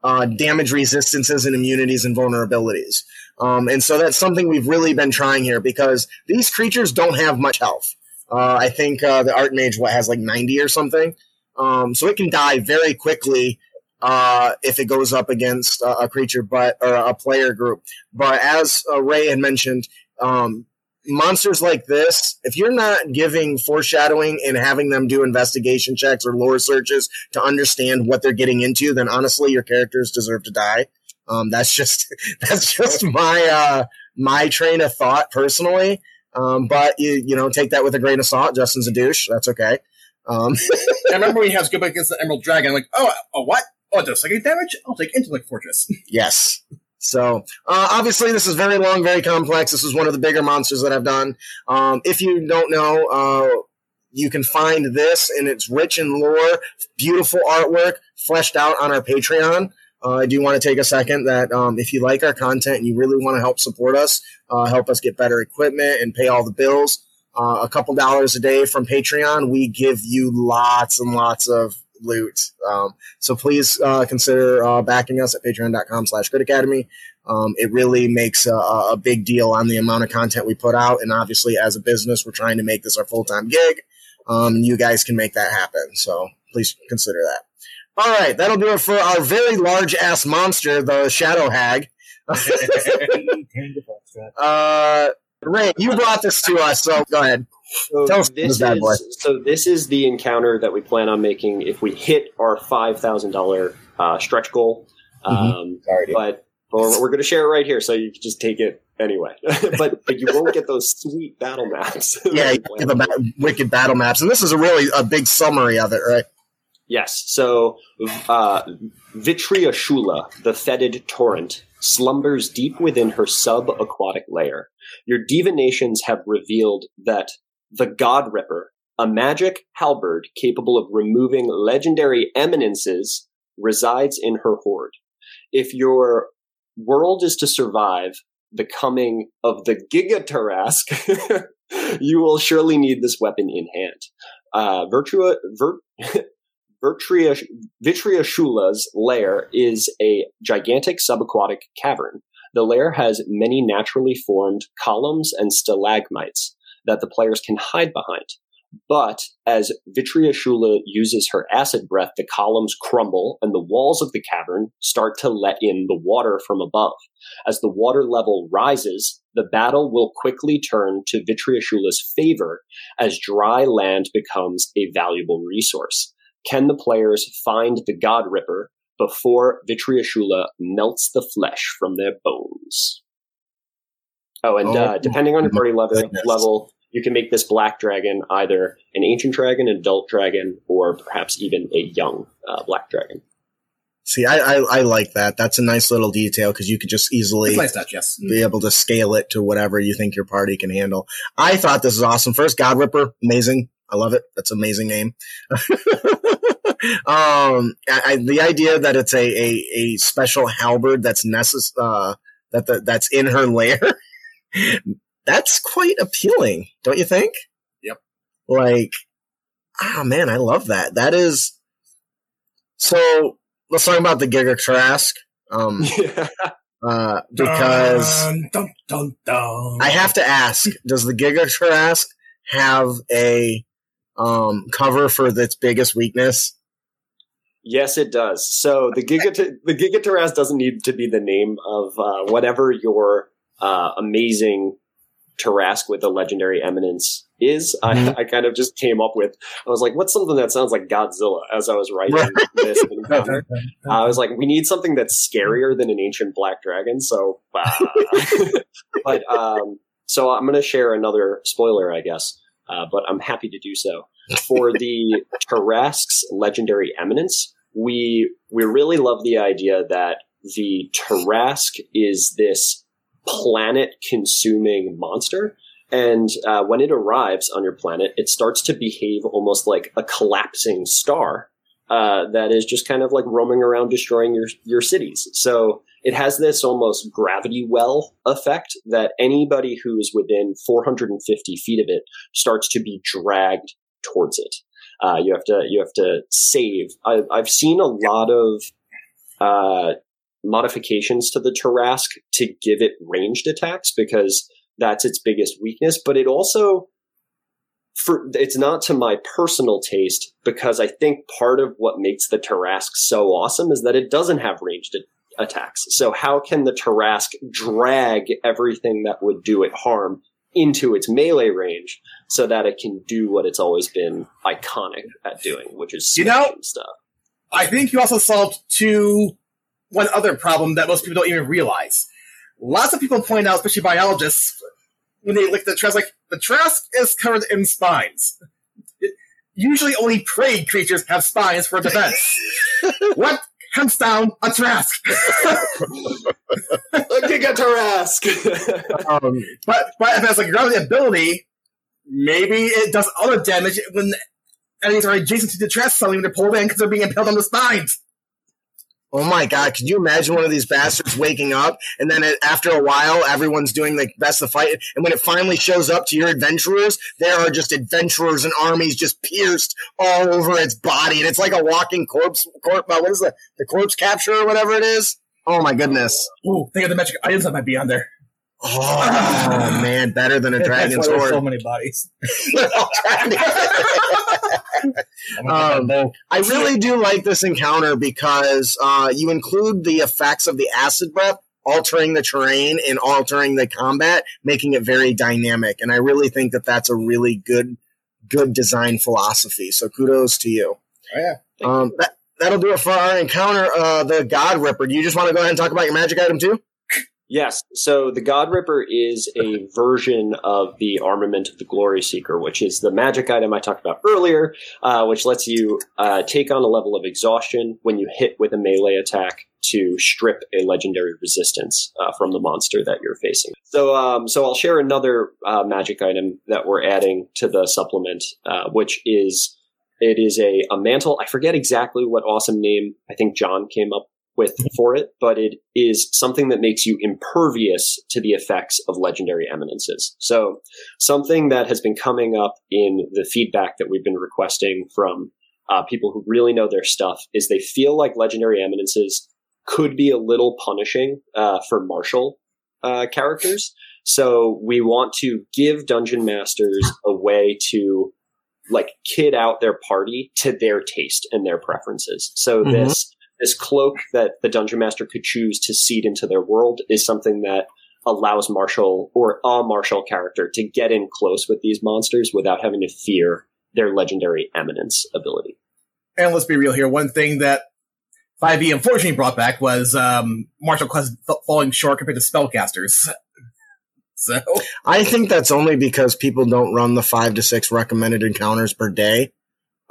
uh, damage resistances and immunities and vulnerabilities. Um, and so that's something we've really been trying here because these creatures don't have much health. Uh, I think uh, the Archmage what has like 90 or something. Um, so it can die very quickly uh, if it goes up against a, a creature, but or a player group. But as uh, Ray had mentioned, um, monsters like this, if you're not giving foreshadowing and having them do investigation checks or lore searches to understand what they're getting into, then honestly, your characters deserve to die. Um, that's just <laughs> that's just my uh, my train of thought personally. Um, but you you know take that with a grain of salt. Justin's a douche. That's okay. Um, <laughs> I remember when he has go back against the Emerald Dragon. I'm like, oh, a what? Oh, it does psychic damage? I'll take Intellect Fortress. <laughs> Yes. So uh, obviously, this is very long, very complex. This is one of the bigger monsters that I've done. Um, if you don't know, uh, you can find this, and it's rich in lore, beautiful artwork, fleshed out on our Patreon. Uh, I do want to take a second that um, if you like our content and you really want to help support us, uh, help us get better equipment and pay all the bills, uh, a couple dollars a day from Patreon, we give you lots and lots of loot. Um, so please uh, consider uh, backing us at patreon.com slash Grid Academy. Um, it really makes a, a, big deal on the amount of content we put out. And obviously, as a business, we're trying to make this our full time gig. Um, you guys can make that happen. So please consider that. All right, that'll do it for our very large ass monster, the Shadow Hag. <laughs> uh, Ray, you brought this to us, so go ahead. So Tell us this is so this is the encounter that we plan on making if we hit our five thousand uh, stretch goal. Mhm. Um, Sorry, dude. but well, we're going to share it right here, so you can just take it anyway. <laughs> but but you won't get those sweet battle maps. <laughs> yeah, we you plan give ba- wicked battle maps, and this is a really a big summary of it, right? Yes. So, uh, Vitria Shula, the fetid torrent, slumbers deep within her sub-aquatic layer. Your divinations have revealed that the God Ripper, a magic halberd capable of removing legendary eminences, resides in her hoard. If your world is to survive the coming of the Gigatarrasque, <laughs> you will surely need this weapon in hand. Uh, Virtua, Vir- <laughs> Vitriashula's lair is a gigantic subaquatic cavern. The lair has many naturally formed columns and stalagmites that the players can hide behind. But as Vitriashula uses her acid breath, the columns crumble and the walls of the cavern start to let in the water from above. As the water level rises, the battle will quickly turn to Vitriashula's favor as dry land becomes a valuable resource. Can the players find the God Ripper before Vitriashula melts the flesh from their bones? Oh, and uh, Oh, depending on your party level, goodness. level, you can make this black dragon either an ancient dragon, an adult dragon, or perhaps even a young uh, black dragon. See, I, I I like that. That's a nice little detail because you could just easily nice touch, yes. be able to scale it to whatever you think your party can handle. I thought this is awesome. First, God Ripper, amazing. I love it. That's an amazing name. <laughs> um, I, I, the idea that it's a, a, a special halberd that's necess- uh, that the, that's in her lair, that's quite appealing, don't you think? Yep. Like, ah, man, I love that. That is so. Let's talk about the Giga Tarrasque. Um, <laughs> uh, because Dun, dun, dun, dun. I have to ask: Does the Giga Tarrasque have a um, cover for its biggest weakness? Yes, it does. So the Giga the Gigatarrasque doesn't need to be the name of uh, whatever your uh, amazing Tarrasque with a legendary eminence is. Mhm. I, <laughs> I kind of just came up with. I was like, "What's something that sounds like Godzilla?" As I was writing this <laughs> encounter, I was like, "We need something that's scarier than an ancient black dragon." So, uh, <laughs> but um, so I'm going to share another spoiler, I guess. Uh, but I'm happy to do so for the Tarrasque's legendary eminence. We we really love the idea that the Tarrasque is this planet consuming monster. And uh, when it arrives on your planet, it starts to behave almost like a collapsing star uh, that is just kind of like roaming around destroying your your cities. So it has this almost gravity well effect that anybody who is within 450 feet of it starts to be dragged towards it. Uh, you have to you have to save. I, I've seen a lot of uh, modifications to the Tarrasque to give it ranged attacks because that's its biggest weakness. But it also for it's not to my personal taste because I think part of what makes the Tarrasque so awesome is that it doesn't have ranged attacks. So how can the Tarrasque drag everything that would do it harm into its melee range so that it can do what it's always been iconic at doing, which is You know- stuff. I think you also solved two one other problem that most people don't even realize. Lots of people point out, especially biologists, when they look at the Tarrasque, like the Tarrasque is covered in spines. Usually, only prey creatures have spines for defense. <laughs> what hunts down a Tarrasque? A at Tarrasque! Um, but but if it has like gravity ability, maybe it does other damage when enemies are adjacent to the Tarrasque suddenly when they're pulled in because they're being impaled on the spines. Oh my god, could you imagine one of these bastards waking up and then after a while everyone's doing the best of fight and when it finally shows up to your adventurers, there are just adventurers and armies just pierced all over its body and it's like a walking corpse corpse uh, what is the the corpse capture or whatever it is? Oh my goodness. Ooh, think of the magic items that might be on there. Oh, <laughs> man, better than a That's dragon why sword. so many bodies. <laughs> <laughs> Um, I really do like this encounter because uh, you include the effects of the acid breath, altering the terrain and altering the combat, making it very dynamic. And I really think that that's a really good, good design philosophy. So kudos to you. Oh, yeah. Um, that, that'll do it for our encounter. Uh, the God Ripper. Do you just want to go ahead and talk about your magic item too? Yes. So the God Ripper is a version of the armament of the Glory Seeker, which is the magic item I talked about earlier, uh, which lets you uh, take on a level of exhaustion when you hit with a melee attack to strip a legendary resistance uh, from the monster that you're facing. So, um, so I'll share another uh, magic item that we're adding to the supplement, uh, which is it is a, a mantle. I forget exactly what awesome name I think John came up with for it, but it is something that makes you impervious to the effects of legendary eminences. So something that has been coming up in the feedback that we've been requesting from uh, people who really know their stuff is they feel like legendary eminences could be a little punishing uh, for martial uh, characters. So we want to give dungeon masters a way to like kid out their party to their taste and their preferences. So Mhm. this this cloak that the dungeon master could choose to seed into their world is something that allows martial or a martial character to get in close with these monsters without having to fear their legendary eminence ability. And let's be real here. One thing that 5e unfortunately brought back was um, martial class falling short compared to spellcasters. <laughs> So I think that's only because people don't run the five to six recommended encounters per day.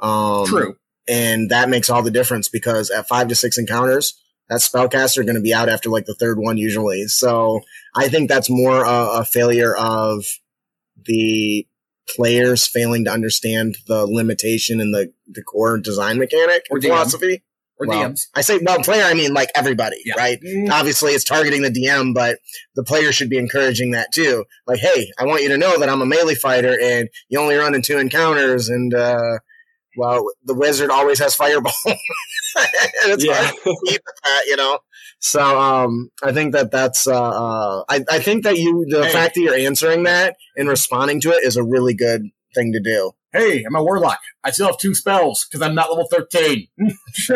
Um, true. And that makes all the difference because at five to six encounters, that spellcaster are going to be out after like the third one usually. So I think that's more a, a failure of the players failing to understand the limitation and the the core design mechanic Or philosophy. Or Well, DMs. I say well player, I mean like everybody, Yeah. right? obviously it's targeting the DM, but the player should be encouraging that too. Like, hey, I want you to know that I'm a melee fighter and you only run in two encounters and uh well the wizard always has fireball. <laughs> and it's Yeah. hard to beat that, you know. So um I think that that's uh, uh I, I think that you the Hey. fact that you're answering that and responding to it is a really good thing to do. Hey, I'm a warlock. I still have two spells because I'm not level 13. <laughs>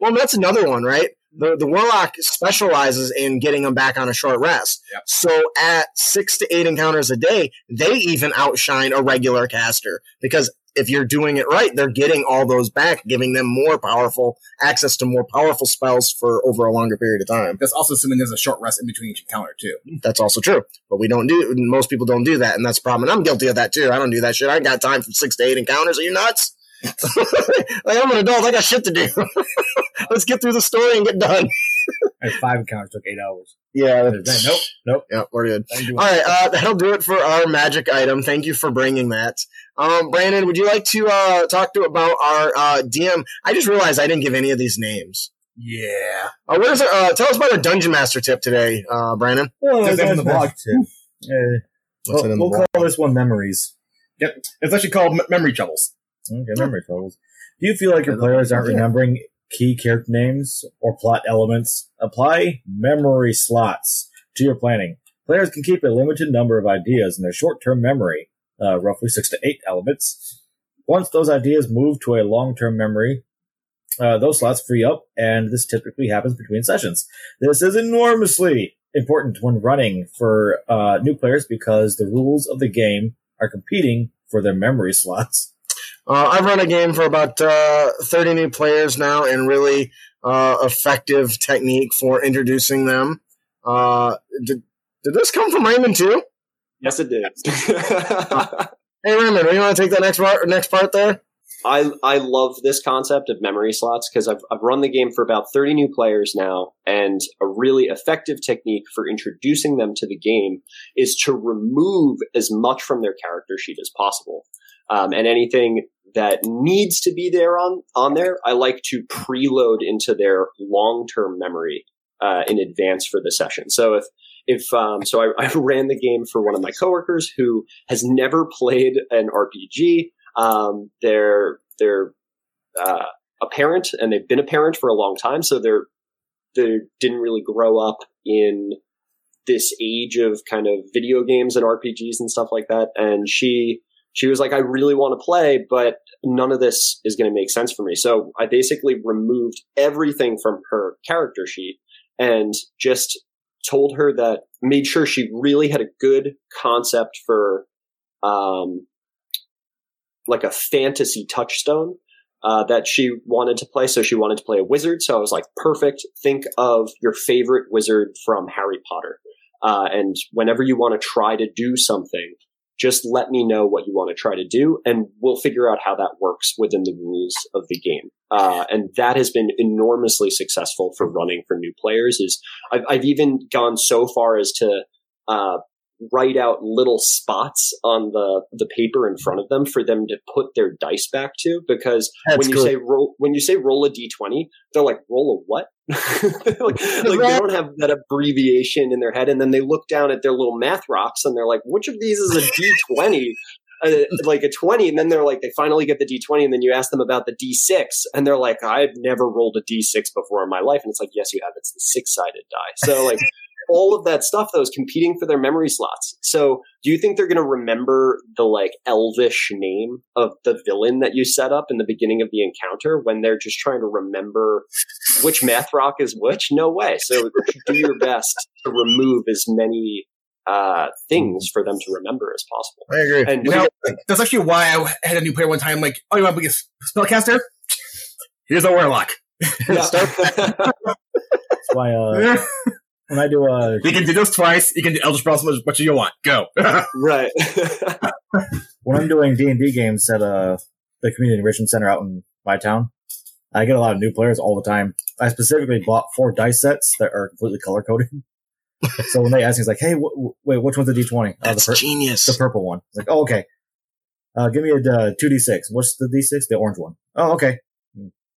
well, that's another one, right? The the warlock specializes in getting them back on a short rest. Yep. So at six to eight encounters a day, they even outshine a regular caster because if you're doing it right, they're getting all those back, giving them more powerful access to more powerful spells for over a longer period of time. That's also assuming there's a short rest in between each encounter, too. That's also true, but we don't do. Most people don't do that, and that's a problem. And I'm guilty of that too. I don't do that shit. I got time for six to eight encounters. Are you nuts? <laughs> like I'm an adult. I got shit to do. <laughs> Let's get through the story and get done. And five encounters took eight hours. Yeah. That's, Nope, nope. Yeah, we're good. I ain't doing All right, uh, that'll do it for our magic item. Thank you for bringing that. Um, Brandon, would you like to uh, talk to about our uh, DM? I just realized I didn't give any of these names. Yeah. Uh, where's it? Uh, tell us about a dungeon master tip today, uh, Brandon. Says that in the blog. too. <laughs> Uh, we'll it in the we'll blog? call this one memories. Yep. It's actually called M- Memory Troubles. Okay, memory troubles. Do you feel like your players aren't remembering key character names or plot elements? Apply memory slots to your planning. Players can keep a limited number of ideas in their short-term memory, uh, roughly six to eight elements. Once those ideas move to a long-term memory, uh, those slots free up, and this typically happens between sessions. This is enormously important when running for uh, new players because the rules of the game are competing for their memory <laughs> slots. Uh, I've run a game for about uh, 30 new players now, and really uh, effective technique for introducing them. Uh, did, did this come from Raymond too? yes, it did. <laughs> Hey Raymond, do you want to take that next part? Next part there? I I love this concept of memory slots because I've I've run the game for about 30 new players now, and a really effective technique for introducing them to the game is to remove as much from their character sheet as possible, um, and anything that needs to be there on on there, I like to preload into their long term memory uh, in advance for the session. So if if um, so, I, <laughs> I ran the game for one of my coworkers who has never played an RPG. Um, they're they're uh, a parent and they've been a parent for a long time, so they're they didn't really grow up in this age of kind of video games and RPGs and stuff like that. And she she was like, I really want to play, but none of this is going to make sense for me. So I basically removed everything from her character sheet and just told her that made sure she really had a good concept for um like a fantasy touchstone uh, that she wanted to play. So she wanted to play a wizard. So I was like, perfect. Think of your favorite wizard from Harry Potter. Uh, and whenever you want to try to do something, just let me know what you want to try to do, and we'll figure out how that works within the rules of the game. Uh, and that has been enormously successful for running for new players. Is I've, I've even gone so far as to uh, write out little spots on the the paper in front of them for them to put their dice back to because That's when you good. say roll when you say roll a d20 they're like roll a what? <laughs> Like, <laughs> like they don't have that abbreviation in their head and then they look down at their little math rocks and they're like which of these is a <laughs> d20 uh, like a 20 and then they're like they finally get the d20 and then you ask them about the d6 and they're like i've never rolled a d6 before in my life and it's like yes you have. It's the six sided die. So like all of that stuff though is competing for their memory slots. So do you think they're going to remember the like elvish name of the villain that you set up in the beginning of the encounter when they're just trying to remember which math rock is which? No way. So do your best to remove as many uh, things for them to remember as possible. I agree. And You know, that's actually why I had a new player one time. Like, oh, you want to be a spellcaster? Here's a warlock. Yeah. <laughs> <laughs> That's why uh, <laughs> when I do uh, You can do this twice. You can do Eldritch Spells as much as you want. Go. <laughs> right. <laughs> when I'm doing D and D games at uh the community enrichment center out in my town, I get a lot of new players all the time. I specifically bought four dice sets that are completely color coded. <laughs> so when they ask me, it's like, "Hey, wh- wh- wait, which one's the D20?" Oh, That's the, pur- genius. the purple one. It's like, "Oh, okay." Uh, give me a uh, two D6. What's the D6? The orange one. Oh, okay.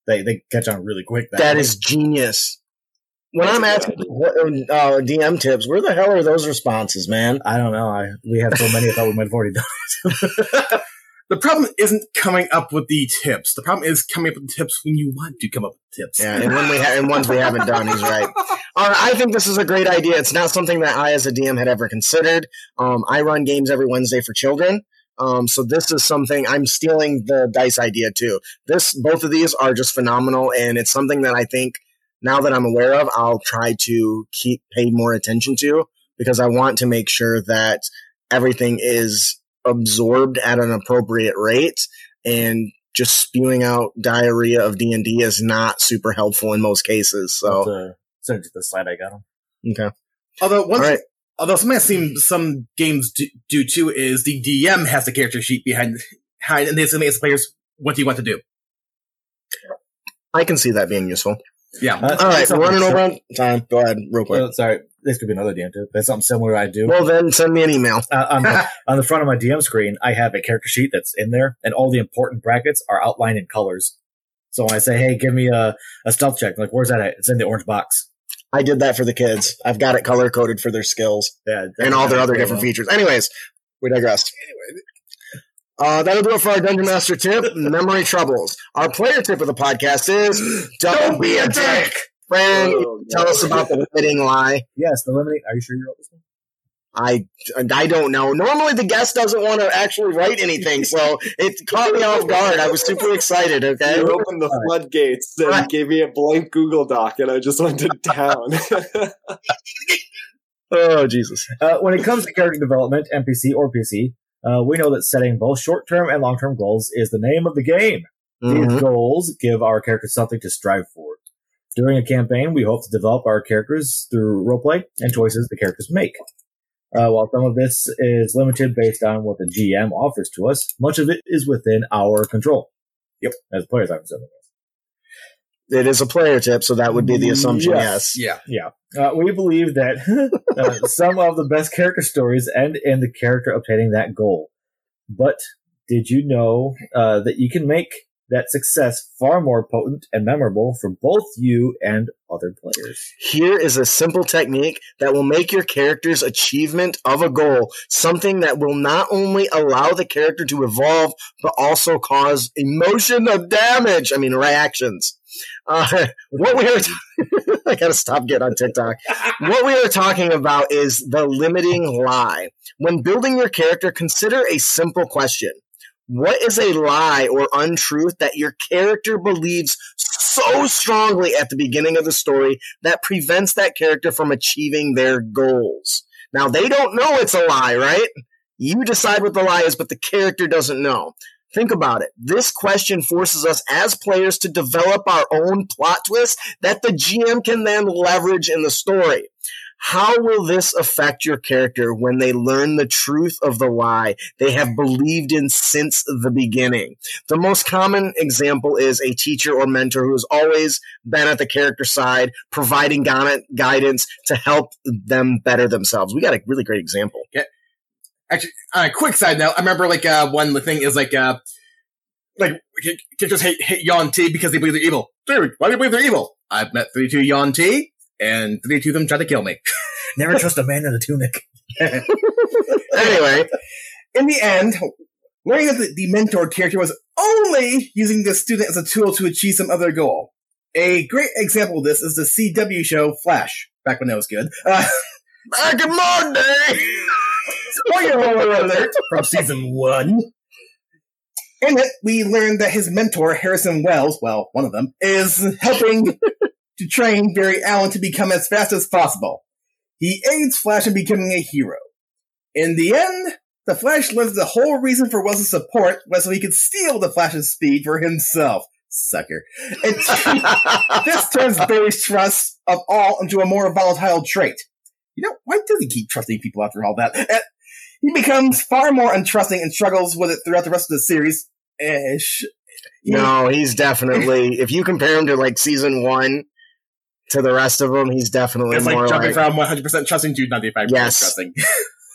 They they catch on really quick. that way. is genius. When That's I'm asking uh, DM tips, where the hell are those responses, man? I don't know. I we have so many. I thought we might have already done. it. <laughs> the problem isn't coming up with the tips. The problem is coming up with the tips when you want to come up with tips. Yeah, and when we ha- and ones we haven't done, he's right, I think this is a great idea. It's not something that I, as a DM, had ever considered. Um, I run games every Wednesday for children. Um, so this is something I'm stealing the dice idea too. This, both of these are just phenomenal, and it's something that I think now that I'm aware of, I'll try to keep pay more attention to because I want to make sure that everything is absorbed at an appropriate rate and just spewing out diarrhea of D and D is not super helpful in most cases. So send it to the slide I got them. okay, Although one all right. although something I've seen some games do, do too is the DM has the character sheet behind, behind and they say as players, what do you want to do? I can see that being useful. Yeah. Uh, All right, something we're running over on time. Go ahead, real quick. Uh, sorry, this could be another DM tip. That's something similar I do. Well, then send me an email. uh, on, the, <laughs> on the front of my DM screen, I have a character sheet that's in there, and all the important brackets are outlined in colors. So when I say, "Hey, give me a, a stealth check," like, "Where's that at?" It's in the orange box. I did that for the kids. I've got it color coded for their skills Yeah, and all their other different features. Anyways, we digress. Uh, that'll do it for our Dungeon Master tip, memory troubles. Our player tip of the podcast is don't be a dick. Fran, Oh, tell us about the limiting lie. Yes, the limiting. Are you sure you wrote this one? I I don't know. Normally the guest doesn't want to actually write anything, so it caught me off guard. I was super excited. Okay. You opened the floodgates and Right. gave me a blank Google Doc, and I just went to town. <laughs> Oh Jesus. Uh, when it comes to character development, NPC or PC, uh, we know that setting both short-term and long-term goals is the name of the game. Mhm. These goals give our characters something to strive for. During a campaign, we hope to develop our characters through roleplay and choices the characters make. Uh, while some of this is limited based on what the GM offers to us, much of it is within our control. Yep, as players, I'm assuming. It is a player tip, so that would be the assumption. Yes. Yes. Yeah. Uh, we believe that <laughs> uh, some of the best character stories end in the character obtaining that goal. But did you know uh, that you can make that success far more potent and memorable for both you and other players? Here is a simple technique that will make your character's achievement of a goal something that will not only allow the character to evolve, but also cause emotional damage. I mean, reactions. Uh, <laughs> what we are, <laughs> I gotta stop getting on TikTok. What we are talking about is the limiting lie. When building your character, consider a simple question. What is a lie or untruth that your character believes so strongly at the beginning of the story that prevents that character from achieving their goals? Now, they don't know it's a lie, right? You decide what the lie is, but the character doesn't know. Think about it. This question forces us as players to develop our own plot twist that the GM can then leverage in the story. How will this affect your character when they learn the truth of the lie they have believed in since the beginning? The most common example is a teacher or mentor who has always been at the character side, providing guidance to help them better themselves. We got a really great example. Actually, on a quick side note, I remember like uh, one thing is like uh, like characters hate hate Yuan-ti because they believe they're evil. Dude, why do you believe they're evil? I've met 32 Yuan-ti, and 32 of them tried to kill me. <laughs> Never trust a man in a tunic. <laughs> Anyway, In the end, learning that the, the mentor character was only using the student as a tool to achieve some other goal. A great example of this is the CW show Flash, back when that was good. Uh, <laughs> back in my day. spoiler alert from season one. In it, we learned that his mentor, Harrison Wells, well, one of them, is helping to train Barry Allen to become as fast as possible. He aids Flash in becoming a hero. In the end, the Flash learns the whole reason for Wells' support was so he could steal the Flash's speed for himself. Sucker. <laughs> This turns Barry's trust of all into a more volatile trait. You know, why does he keep trusting people after all that? Uh, he becomes far more untrusting and struggles with it throughout the rest of the series. Ish. No, he's definitely. If you compare him to like season one to the rest of them, he's definitely It's more like jumping like. from 100% trusting to 95% Yes. trusting. <laughs>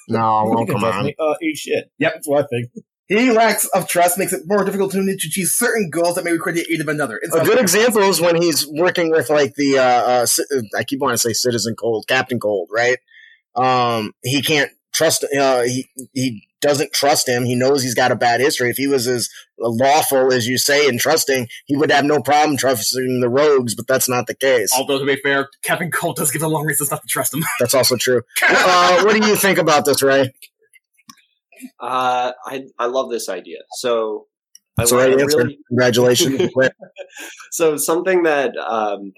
No, well, come on. me. <laughs> Uh, eat shit. Yep. That's what I think. He lacks of trust makes it more difficult to achieve certain goals that may require the aid of another. It's A good example is when he's working with like the uh, uh I keep wanting to say Citizen Cold, Captain Cold, right? Um, he can't trust. Uh, he he doesn't trust him. He knows he's got a bad history. If he was as lawful as you say and trusting, he would have no problem trusting the rogues. But that's not the case. Although, to be fair, Captain Cold does give a long reasons not to trust him. That's also true. <laughs> Uh, what do you think about this, Ray? uh, I I love this idea. So I, That's the I right answer. really Congratulations. <laughs> so something that um,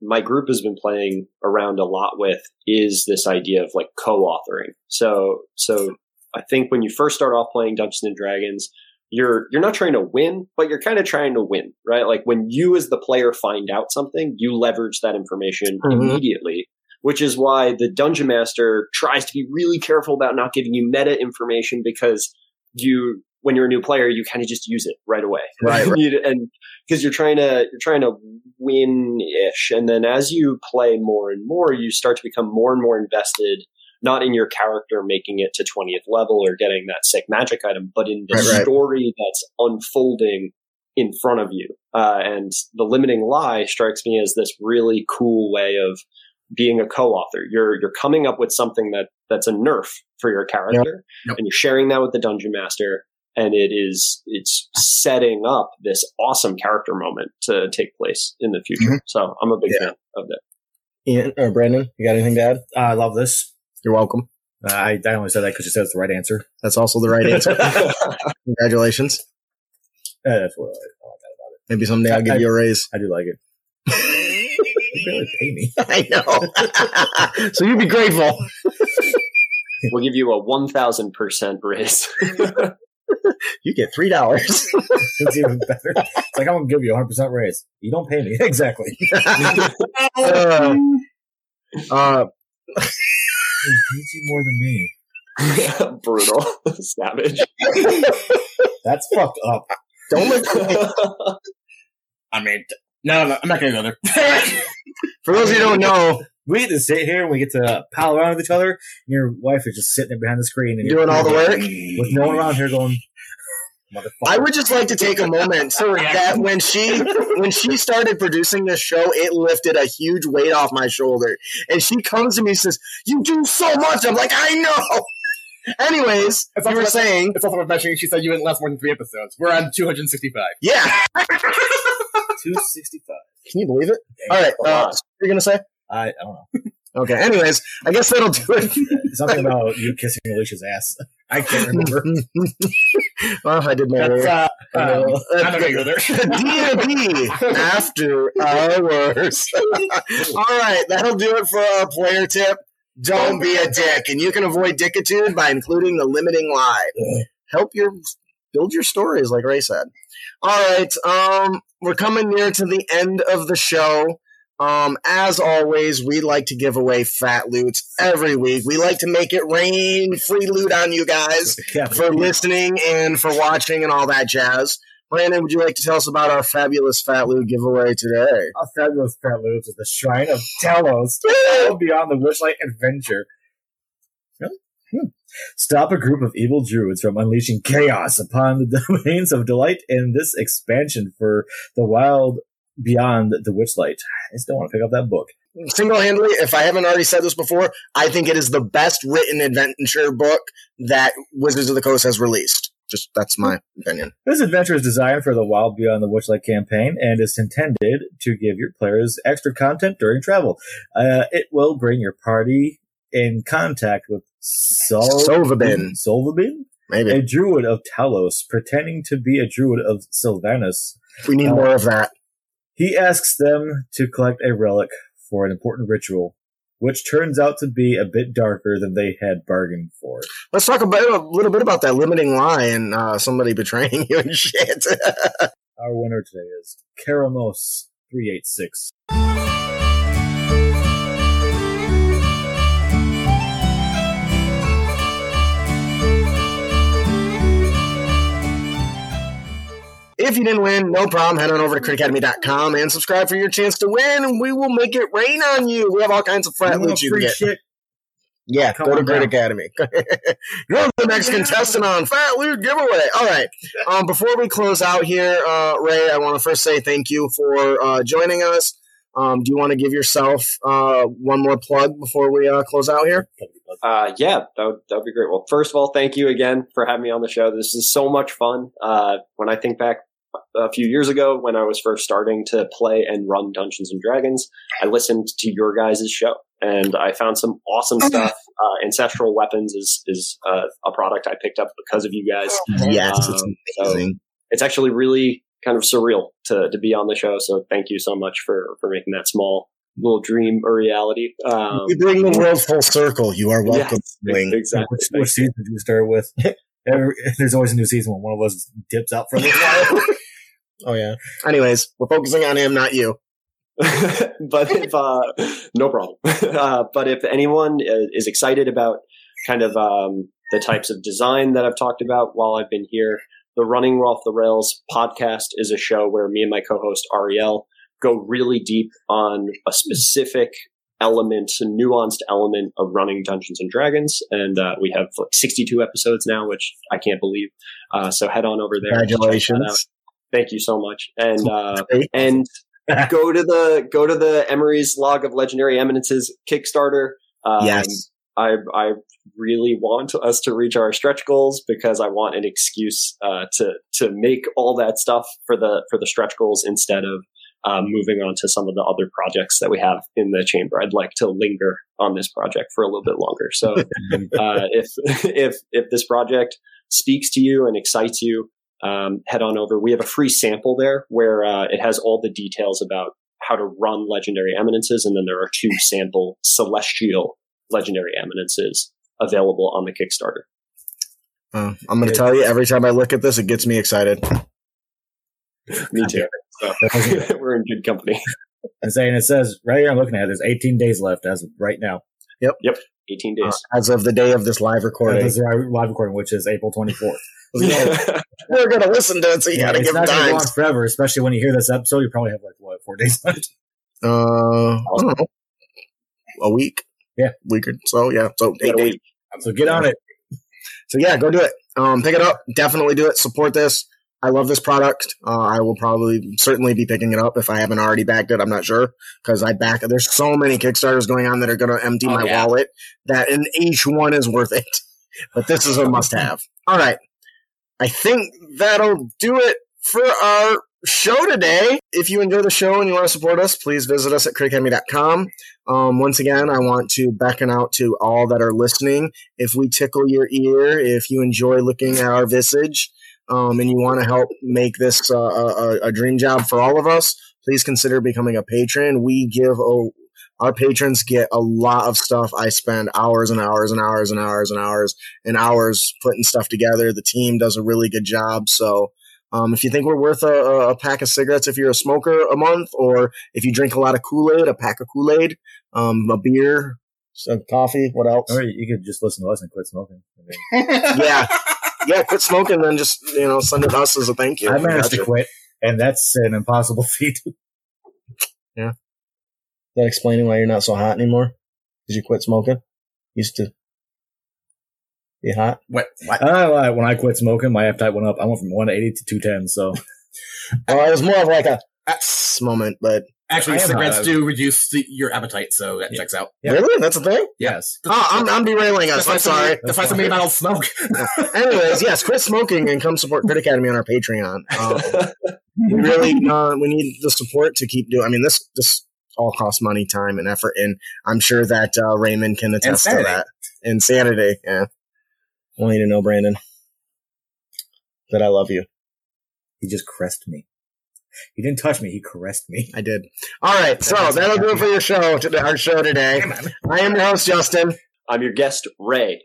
my group has been playing around a lot with is this idea of like co-authoring. So so I think when you first start off playing Dungeons and Dragons, you're you're not trying to win, but you're kind of trying to win, right? Like when you as the player find out something, you leverage that information Mhm. immediately. Which is why the dungeon master tries to be really careful about not giving you meta information because you when you're a new player, you kind of just use it right away. Right, right. <laughs> And because you're trying to you're trying to win ish, and then as you play more and more, you start to become more and more invested, not in your character making it to twentieth level or getting that sick magic item, but in the Right, right. story that's unfolding in front of you. Uh, and the limiting lie strikes me as this really cool way of being a co-author. You're you're coming up with something that that's a nerf for your character, Yep. and you're sharing that with the dungeon master. And it is it's setting up this awesome character moment to take place in the future. Mhm. So I'm a big Yeah. fan of that. Ian or Brandon, you got anything to add? I love this. You're welcome. Uh, I, I only said that because you said it's the right answer. That's also the right answer. <laughs> Congratulations. Uh, that's what I, I like about it. Maybe someday I'll give I- you a raise. I do like it. <laughs> You barely pay me. <laughs> I know. so you'd be grateful. we'll give you a one thousand percent raise. You get three dollars. It's even better. It's like I'm gonna give you a hundred percent raise. You don't pay me exactly. uh, uh, He pays you more than me. <laughs> Brutal, <laughs> savage. That's fucked up. don't look. <laughs> I mean, no, no, I'm not going to go there. For those of you who don't know, We get to sit here and we get to pal around with each other. And your wife is just sitting there behind the screen and doing all the work. with no one around here going. Motherfucker. I would just like to take a moment so <laughs> that when she when she started producing this show, it lifted a huge weight off my shoulder. And she comes to me and says, "You do so much." I'm like, "I know." <laughs> Anyways, It's you were also- saying, It's also worth mentioning she said you didn't last more than three episodes. We're on 265. yeah. <laughs> two sixty five. Can you believe it? All right, uh, what you're gonna say? I, I don't know. Okay. Anyways, I guess that'll do it. Something about you kissing Alicia's ass. I can't remember. <laughs> well, I did my That's, uh, Uh, um, I'm not going to go there. D&D after hours. <laughs> All right, that'll do it for our player tip. Don't be a dick, and you can avoid dickitude by including the limiting lie. Help your build your stories, like Ray said. All right, um, we're coming near to the end of the show. Um, as always, we like to give away fat loot every week. We like to make it rain free loot on you guys <laughs> for listening and for watching and all that jazz. Brandon, would you like to tell us about our fabulous Fat Loot giveaway today? Our fabulous Fat Loot is the Shrine of Talos, <laughs> beyond the Witchlight Adventure. Hmm. Stop a group of evil druids from unleashing chaos upon the <laughs> domains of delight in this expansion for the wild beyond the Witchlight. I still want to pick up that book. Single handedly, if I haven't already said this before, I think it is the best written adventure book that Wizards of the Coast has released. Just that's my opinion. This adventure is designed for the Wild Beyond the Witchlight campaign and is intended to give your players extra content during travel. Uh, it will bring your party in contact with Sol- Solvabin. Solvabin? Maybe a druid of Talos, pretending to be a druid of Silvanus. we need more of that. He asks them to collect a relic for an important ritual, which turns out to be a bit darker than they had bargained for. Let's talk about a little bit about that limiting lie and uh, somebody betraying <laughs> you and shit. Our winner today is Karamos. 386. If you didn't win, no problem. Head on over to critacademy.com and subscribe for your chance to win, and we will make it rain on you. We have all kinds of frat loot you can get. shit? Yeah, Come go to on Grit down. Academy. <laughs> You're the next contestant on Fat Loot Giveaway. All right. Um, before we close out here, uh, Ray, I want to first say thank you for uh, joining us. Um, do you want to give yourself uh, one more plug before we uh, close out here? Uh, yeah, that would, that would be great. Well, first of all, thank you again for having me on the show. This is so much fun. Uh, when I think back a few years ago when I was first starting to play and run Dungeons and Dragons, I listened to your guys' show and I found some awesome stuff. Uh, Ancestral Weapons is, is uh, a product I picked up because of you guys. Yes, it's Um, amazing. It's actually really kind of surreal to, to be on the show. So thank you so much for, for making that small little dream a reality. Um, you bring the world full circle. You are welcome. yes, exactly. Which, Thank which season did you start with? <laughs> Every, there's always a new season when one of us dips out for a little while. Oh yeah. Anyways, we're focusing on him, not you. <laughs> but if uh, no problem. <laughs> uh, but if anyone uh, is excited about kind of um, the types of design that I've talked about while I've been here, the Running Off the Rails podcast is a show where me and my co-host Ariel go really deep on a specific element, a nuanced element of running Dungeons and Dragons, and uh, we have like 62 episodes now, which I can't believe. Uh, so head on over there. and check that out. Congratulations. Thank you so much. And uh, and <laughs> go to the go to the Emery's Log of Legendary Eminences Kickstarter. Um, Yes. I I really want us to reach our stretch goals because I want an excuse uh, to to make all that stuff for the for the stretch goals instead of um, moving on to some of the other projects that we have in the chamber. I'd like to linger on this project for a little bit longer. So <laughs> uh, if <laughs> if if this project speaks to you and excites you, um, head on over. We have a free sample there where uh, it has all the details about how to run legendary eminences, and then there are two sample celestial legendary eminences available on the Kickstarter. Uh, I'm going to tell you, every time I look at this, it gets me excited. Me too. So <laughs> <laughs> we're in good company. And saying it says right here, I'm looking at it, there's 18 days left as of right now. 18 days. Uh, as of the day of this live recording. This is our live recording, which is April 24th. <laughs> We're going to listen to it, so you got to it's give not going to time. go forever, especially when you hear this episode. You probably have like what four days left. Uh, I don't know. A week? Yeah. Week or so, yeah. So eight days. So get on it. So yeah, go do it. Um, pick it up. Definitely do it. Support this. I love this product. Uh, I will probably certainly be picking it up if I haven't already backed it. I'm not sure because I back. There's so many Kickstarters going on that are going to empty Oh, my yeah. wallet that, and each one is worth it. <laughs> But this is a must-have. All right, I think that'll do it for our show today. If you enjoy the show and you want to support us, please visit us at critacademy.com. Um, once again, I want to beckon out to all that are listening if we tickle your ear, if you enjoy looking at our visage, um, and you want to help make this uh, a, a dream job for all of us, please consider becoming a patron. We give a, our patrons get a lot of stuff. I spend hours and hours and hours and hours and hours and hours putting stuff together. The team does a really good job. So, um, if you think we're worth a, a pack of cigarettes if you're a smoker a month, or if you drink a lot of Kool Aid, a pack of Kool Aid, um, a beer, some coffee, what else? Or you could just listen to us and quit smoking. <laughs> Yeah, yeah, quit smoking, then just you know send it us as a thank you. I managed Gotcha. to quit, and that's an impossible <laughs> feat. Yeah. Is that explaining why you're not so hot anymore? Because you quit smoking? Used to be hot. what? What? Well, when I quit smoking, my appetite went up. I went from 180 to 210. So Well, <laughs> oh, it was more of like a "Tss" moment, but Actually, cigarettes hot. do reduce the, your appetite, so that Yeah. checks out. Yeah. really, that's a thing. yes, Oh, I'm, I'm derailing us. I'm so many- sorry. That's why so many bottles smoke. <laughs> Anyways, yes, quit smoking and come support Crit Academy on our Patreon. Um, <laughs> we really uh, we need the support to keep doing. I mean, this this all costs money, time, and effort, and I'm sure that uh, Raymond can attest to that. Insanity, yeah. I want you to know, Brandon, that I love you. he just caressed me. He didn't touch me. He caressed me. I did. All right, so that'll do it for your show. Our show today. I am your host, Justin. I'm your guest, Ray.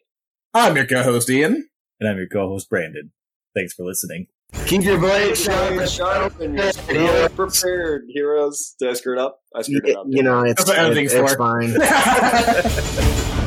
I'm your co-host Ian. And I'm your co-host Brandon. Thanks for listening. Keep your blade sharp. sharp and your well prepared, heroes. Did I screw it up? I screwed it up. You know, it's, That's what everything's it's fine. <laughs> <laughs>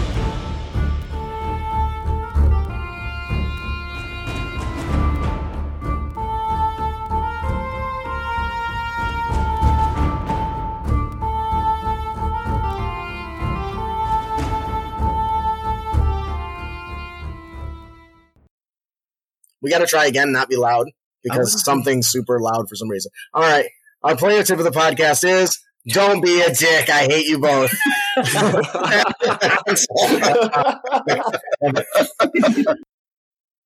We got to try again, not be loud because Oh. something's super loud for some reason. All right. Our player tip of the podcast is don't be a dick. I hate you both. <laughs> <laughs> <laughs>